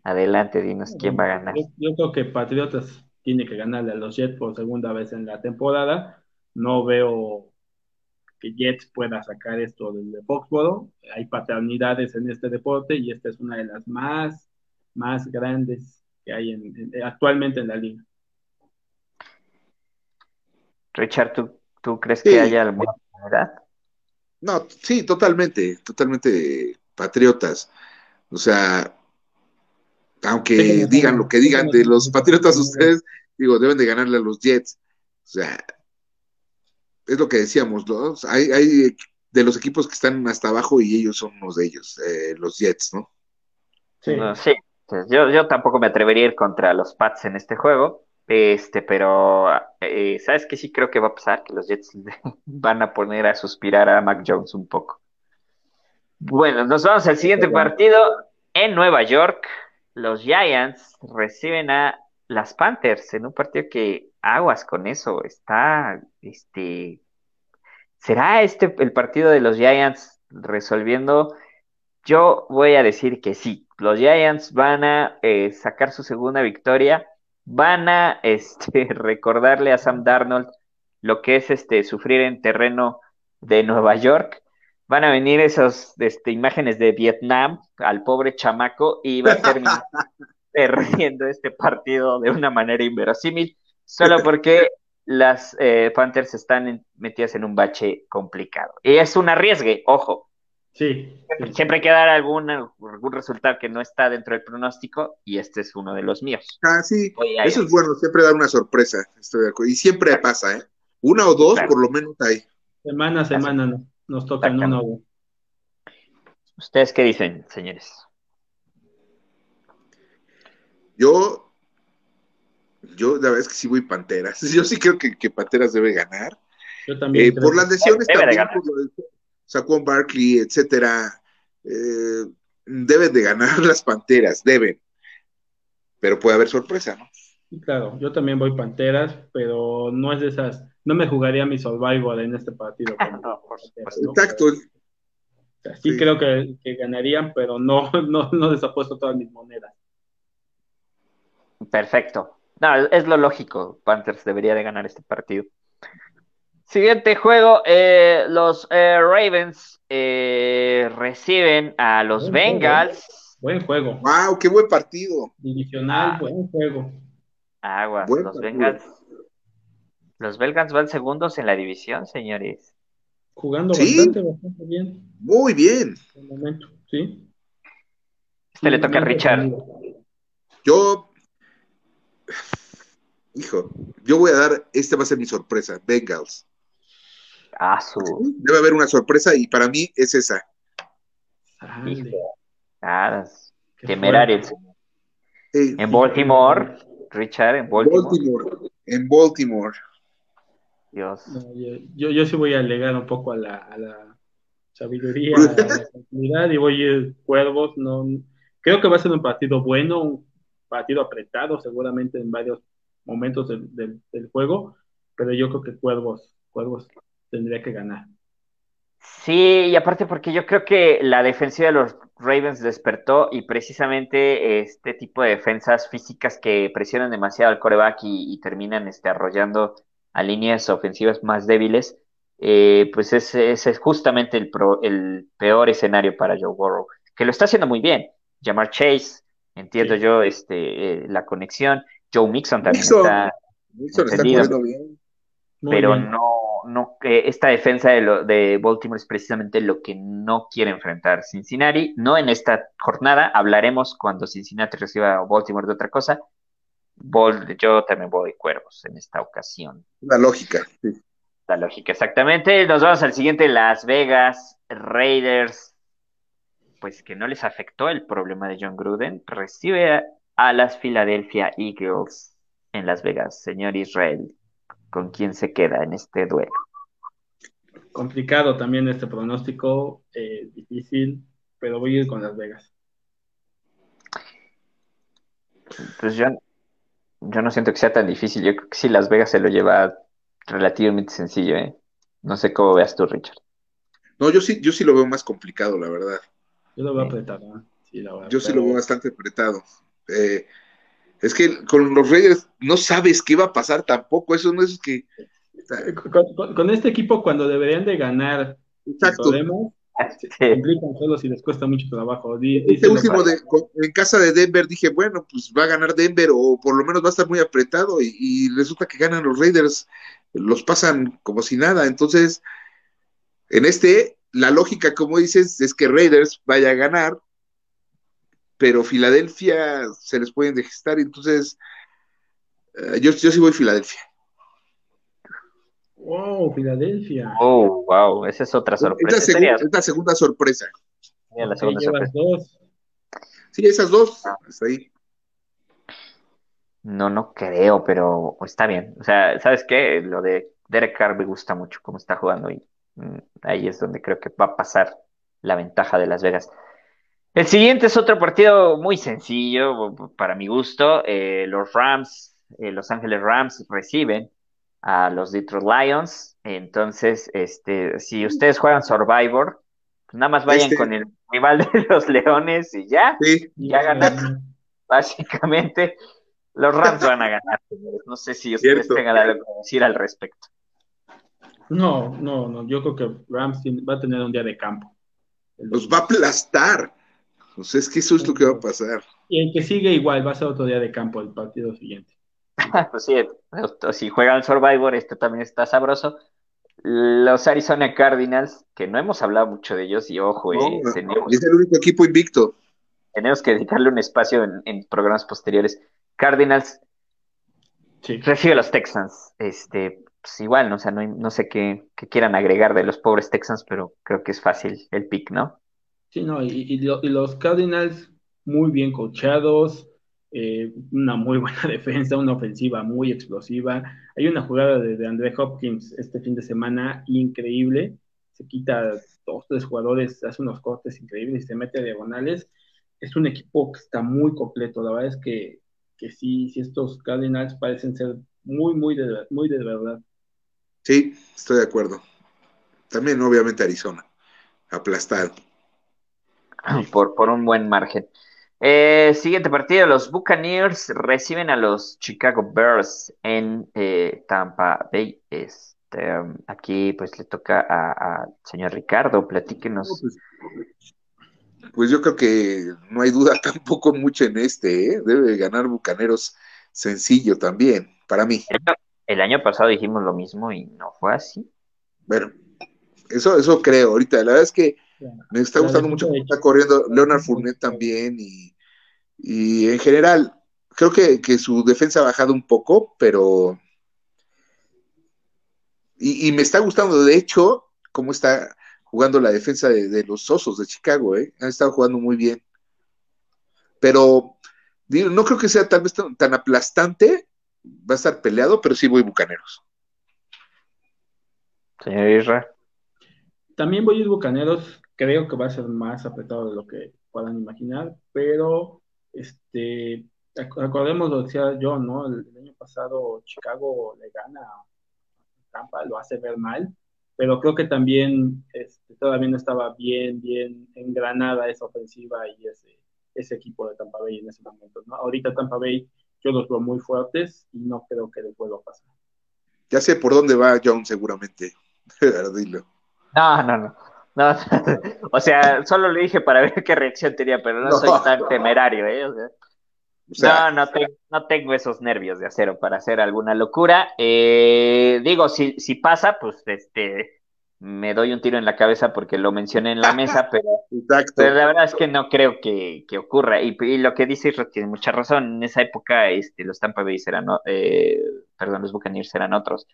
Adelante, dinos quién va a ganar. Yo, yo creo que Patriotas tiene que ganarle a los Jets por segunda vez en la temporada. No veo que Jets pueda sacar esto del de Foxboro. Hay paternidades en este deporte y esta es una de las más, más grandes que hay en- en- actualmente en la liga. Richard, ¿tú, tú crees Sí. que haya alguna oportunidad? No, sí, totalmente, totalmente patriotas. O sea, aunque Sí, digan lo que digan de los patriotas ustedes, digo, deben de ganarle a los Jets. O sea, es lo que decíamos, ¿no? Hay, hay de los equipos que están hasta abajo y ellos son unos de ellos, eh, los Jets, ¿no? Sí. No, sí, yo, yo tampoco me atrevería a ir contra los Pats en este juego, este, pero eh, ¿sabes qué sí creo que va a pasar? Que los Jets van a poner a suspirar a Mac Jones un poco. Bueno, nos vamos al siguiente partido en Nueva York. Los Giants reciben a las Panthers en un partido que aguas con eso, está, este, ¿será este el partido de los Giants resolviendo? Yo voy a decir que sí. Los Giants van a eh, sacar su segunda victoria. Van a este, recordarle a Sam Darnold lo que es este, sufrir en terreno de Nueva York. Van a venir esas este, imágenes de Vietnam al pobre chamaco y va a terminar perdiendo este partido de una manera inverosímil, solo porque las eh, Panthers están en- metidas en un bache complicado. Y es un arriesgue, ojo, Sí. Siempre hay que dar algún, algún resultado que no está dentro del pronóstico y este es uno de los míos. Ah, sí, eso es bueno, siempre dar una sorpresa, estoy de acuerdo. Y siempre pasa, ¿eh? Una o dos, Claro. por lo menos hay. Semana a semana no- nos tocan uno. ¿Ustedes qué dicen, señores? Yo, yo la verdad es que sí voy Panteras. Yo sí creo que, que Panteras debe ganar. Yo también Eh, creo por que- las lesiones Debe de también, ganar. por lo de Saquon Barkley, etcétera, eh, deben de ganar las Panteras, deben. Pero puede haber sorpresa, ¿no? Sí, claro, yo también voy Panteras, pero no es de esas, no me jugaría mi Survivor en este partido. con- No, por Panteras, supuesto. ¿no? Exacto. O sea, sí, Sí. creo que, que ganarían, pero no, no, no les apuesto todas mis monedas. Perfecto. No, es lo lógico. Panthers debería de ganar este partido. Siguiente juego, eh, los eh, Ravens eh, reciben a los Buen juego, Bengals. Buen juego, ¡Wow! ¡Qué buen partido! divisional, Ah. buen juego. Aguas, Buen los partido. Bengals. Los Bengals van segundos en la división, señores. Jugando Sí. bastante, bastante bien Muy bien. en el momento, ¿sí? Este le toca a Richard. Yo, hijo, yo voy a dar, esta va a ser mi sorpresa, Bengals. Ah, su. Debe haber una sorpresa y para mí es esa. Hijo. Ah, temerario. Eh, En Baltimore, Richard, en Baltimore. Baltimore, en Baltimore. Dios. No, yo, yo, yo sí voy a alegar un poco a la, a la, sabiduría, y voy a ir Cuervos. No, creo que va a ser un partido bueno, un partido apretado seguramente en varios momentos del, del juego, pero yo creo que Cuervos, Cuervos tendría que ganar. Sí, y aparte porque yo creo que la defensiva de los Ravens despertó y precisamente este tipo de defensas físicas que presionan demasiado al coreback y, terminan este, arrollando a líneas ofensivas más débiles, eh, pues ese, es justamente el, el peor escenario para Joe Burrow, que lo está haciendo muy bien. Llamar Chase, entiendo yo este, eh, la conexión. Joe Mixon también está, Mixon está bien. pero no no, esta defensa de, lo, de Baltimore es precisamente lo que no quiere enfrentar Cincinnati. No en esta jornada, hablaremos cuando Cincinnati reciba a Baltimore de otra cosa. yo también voy de cuervos en esta ocasión. La lógica, La lógica, exactamente. Nos vamos al siguiente, Las Vegas Raiders. Pues que no les afectó el problema de John Gruden. Recibe a las Philadelphia Eagles en Las Vegas. Señor Israel, con quién se queda en este duelo. Complicado también este pronóstico, eh, difícil, pero voy a ir con Las Vegas. Pues yo, yo no siento que sea tan difícil. Yo creo que si Las Vegas se lo lleva relativamente sencillo, ¿eh? No sé cómo veas tú, Richard. No, yo sí, yo sí lo veo más complicado, la verdad. Yo lo veo apretado. ¿eh? yo sí lo veo bastante apretado. Eh, es que con los Raiders no sabes qué va a pasar tampoco. Eso no es que. Con, este equipo, cuando deberían de ganar, Exacto. Podemos, se complican solo si les cuesta mucho trabajo. Este último de, en casa de Denver dije, bueno, pues va a ganar Denver o por lo menos va a estar muy apretado y, resulta que ganan los Raiders, los pasan como si nada. Entonces, en este, la lógica, como dices, es que Raiders vaya a ganar pero Filadelfia se les pueden degestar, entonces eh, yo, yo sí voy a Filadelfia. Wow, Filadelfia. Oh, wow, esa es otra sorpresa. Es la, segunda sorpresa. la segunda sorpresa. Dos. Sí, esas dos. Ah. ahí. No, no creo, pero está bien. O sea, ¿sabes qué? Lo de Derek Carr me gusta mucho cómo está jugando y mm, ahí es donde creo que va a pasar la ventaja de Las Vegas. El siguiente es otro partido muy sencillo para mi gusto. Eh, los Rams, eh, Los Ángeles Rams reciben a los Detroit Lions. Entonces, este, si ustedes juegan Survivor, pues nada más vayan este con el rival de los Leones y ya, ya ganan. Básicamente, los Rams van a ganar. No sé si ustedes tengan algo que decir al respecto. No, no, no. Yo creo que Rams va a tener un día de campo. Los va a aplastar. Pues es que eso es lo que va a pasar. Y el que sigue igual, va a ser otro día de campo el partido siguiente. pues sí, si juegan Survivor, esto también está sabroso. Los Arizona Cardinals, que no hemos hablado mucho de ellos, y ojo, eh, tenemos, es el único equipo invicto. Tenemos que dedicarle un espacio en, programas posteriores. Cardinals recibe a los Texans. Este, pues igual, ¿no? O sea, no, sé qué, qué, quieran agregar de los pobres Texans, pero creo que es fácil el pick, ¿no? Sí, no, y, los Cardinals muy bien coachados, eh, una muy buena defensa, una ofensiva muy explosiva. Hay una jugada de, de André Hopkins este fin de semana increíble. Se quita dos, tres jugadores, hace unos cortes increíbles y se mete a diagonales. Es un equipo que está muy completo. La verdad es que, que sí, sí, estos Cardinals parecen ser muy, muy de, muy de verdad. Sí, estoy de acuerdo. También, obviamente, Arizona, aplastado. por, por un buen margen. Eh, siguiente partido, los Buccaneers reciben a los Chicago Bears en eh, Tampa Bay. Este, aquí pues le toca al señor Ricardo, platíquenos. Pues, pues, yo creo que no hay duda tampoco mucho en este, ¿eh? debe ganar Bucaneros sencillo también, para mí. El, año pasado dijimos lo mismo y no fue así. Bueno, eso, eso creo ahorita, la verdad es que me está gustando mucho cómo está corriendo Leonard Fournette también y, en general creo que, su defensa ha bajado un poco, pero y, me está gustando de hecho cómo está jugando la defensa de, los Osos de Chicago, ¿eh? han estado jugando muy bien. Pero no creo que sea tal vez tan, aplastante, va a estar peleado, pero sí voy Bucaneros. Señor Israel también ir Bucaneros, creo que va a ser más apretado de lo que puedan imaginar, pero este, acordemos lo decía yo, ¿no? El, año pasado Chicago le gana a Tampa, lo hace ver mal, pero creo que también este, todavía no estaba bien, bien engranada esa ofensiva y ese, equipo de Tampa Bay en ese momento, ¿no? Ahorita Tampa Bay yo los veo muy fuertes y no creo que les vuelva pasar. Ya sé por dónde va John seguramente, dilo. No, no, no. No, o sea, solo le dije para ver qué reacción tenía, pero no, soy tan temerario, ¿eh? no, no, no, tengo esos nervios de acero para hacer alguna locura. Eh, digo, si, si pasa, pues este, me doy un tiro en la cabeza porque lo mencioné en la mesa, pero, pero la verdad es que no creo que, ocurra. Y, lo que dice tiene mucha razón. En esa época, este, los Tampa Bay eran, eh, perdón, los Buccaneers eran otros.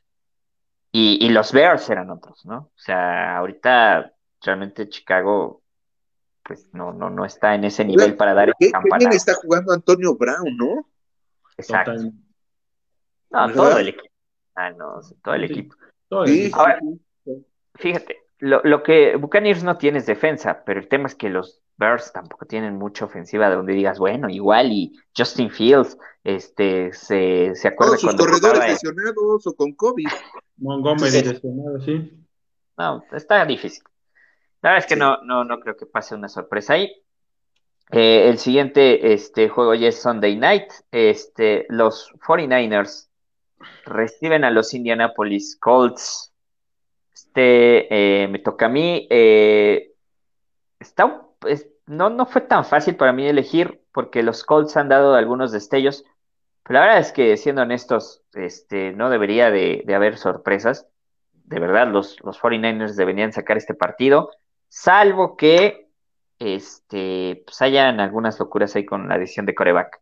Y, y los Bears eran otros, ¿no? O sea, ahorita realmente Chicago pues no, no, no está en ese nivel para dar el campeonato. está jugando Antonio Brown, ¿no? Exacto. No, todo el equipo. Ah, no, todo el equipo. fíjate, lo, lo, que Buccaneers no tiene es defensa, pero el tema es que los Bears tampoco tienen mucha ofensiva de donde digas, bueno, igual y Justin Fields este, se, se acuerda Todos sus corredores lesionados o con COVID. Montgomery lesionado, sí. No, está difícil. La verdad es que no, no, no creo que pase una sorpresa ahí. Eh, el siguiente este, juego ya es Sunday Night. Este, los 49ers reciben a los Indianapolis Colts. Este, eh, me toca a mí. Eh, está, no, no fue tan fácil para mí elegir porque los Colts han dado algunos destellos. Pero la verdad es que, siendo honestos, este, no debería de, haber sorpresas. De verdad, los, los 49ers deberían sacar este partido salvo que este, pues hayan algunas locuras ahí con la decisión de coreback.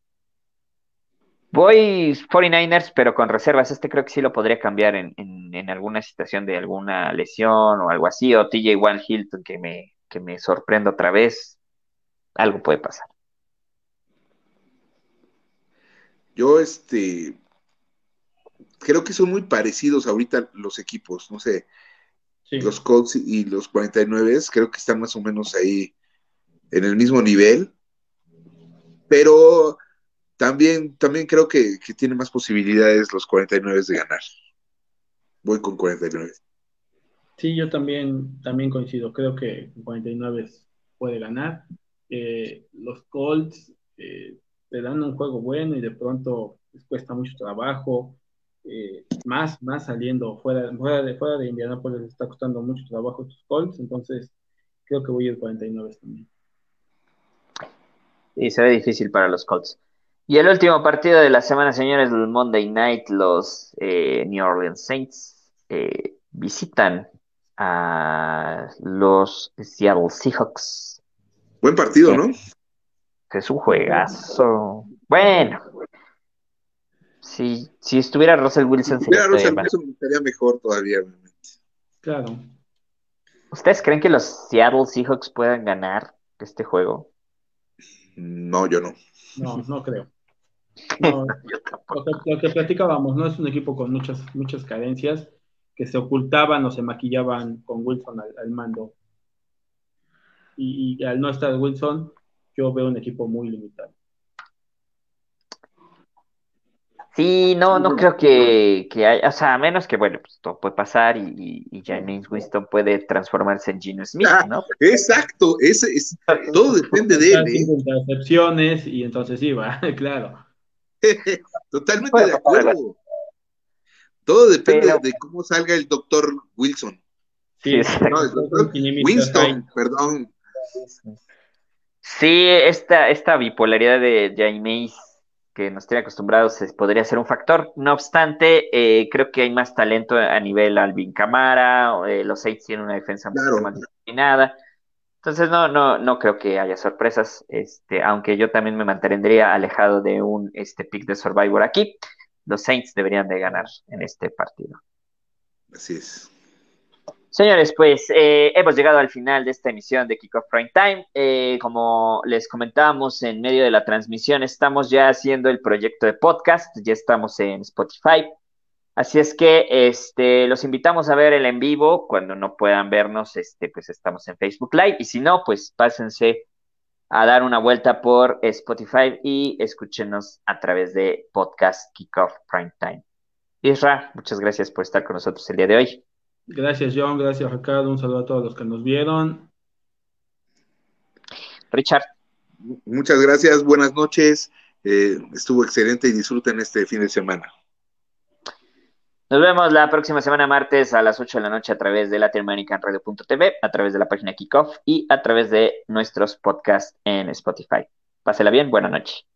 Voy 49ers, pero con reservas. Este creo que sí lo podría cambiar en, en, alguna situación de alguna lesión o algo así. O TJ One Hilton que me, que me sorprenda otra vez. Algo puede pasar. Yo, este, creo que son muy parecidos ahorita los equipos. No sé, los Colts y los 49 creo que están más o menos ahí en el mismo nivel. Pero también, también creo que, que tiene más posibilidades los 49 de ganar. Voy con 49. Sí, yo también, también coincido. Creo que 49 puede ganar. Eh, los Colts eh, te dan un juego bueno y de pronto les cuesta mucho trabajo. Eh, más, más saliendo fuera, fuera, de, fuera de Indianapolis les está costando mucho trabajo sus Colts, entonces creo que voy a ir 49 también. Y se ve difícil para los Colts. Y el último partido de la semana, señores, el Monday Night, los eh, New Orleans Saints visitan a los Seattle Seahawks. Buen partido, ¿no? Es un juegazo. Bueno, si, si estuviera Russell Wilson, sería Russell Wilson estaría mejor todavía, Claro. ¿Ustedes creen que los Seattle Seahawks puedan ganar este juego? No, yo no. No, no creo. lo, que, platicábamos, no es un equipo con muchas, muchas carencias que se ocultaban o se maquillaban con Wilson al, mando. y, al no estar Wilson, yo veo un equipo muy limitado. Sí, no, no creo que, que haya, o sea, a menos que, bueno, pues todo puede pasar y, y, James Winston puede transformarse en Gino Smith, ah, ¿no? exacto, ese es, todo depende de él. ¿eh? y entonces sí, va, claro. Totalmente de acuerdo. Todo depende de cómo salga el doctor Wilson. Sí, no, el doctor Winston, perdón. Sí, esta, esta bipolaridad de James que nos tiene acostumbrados podría ser un factor. No obstante, eh, creo que hay más talento a nivel Alvin Camara, eh, los Saints tienen una defensa mucho más disciplinada. Entonces no, no, no creo que haya sorpresas, este, aunque yo también me mantendría alejado de un este pick de Survivor aquí. Los Saints deberían de ganar en este partido. Así es. Señores, pues eh, hemos llegado al final de esta emisión de Kickoff Prime Time. Eh, como les comentábamos en medio de la transmisión, estamos ya haciendo el proyecto de podcast, ya estamos en Spotify, Así es que este, los invitamos a ver el en vivo. Cuando no puedan vernos, este, pues estamos en Facebook Live. Y si no, pues pásense a dar una vuelta por Spotify y escúchenos a través de Podcast Kickoff Prime Time. Isra, muchas gracias por estar con nosotros el día de hoy. Gracias, John. Gracias, Ricardo. Un saludo a todos los que nos vieron. Richard. Muchas gracias. Buenas noches. Eh, estuvo excelente y disfruten este fin de semana. Nos vemos la próxima semana martes a las 8 de la noche a través de latinoamericanradio.tv, a través de la página Kickoff y a través de nuestros podcasts en Spotify. Pásela bien, buena noche.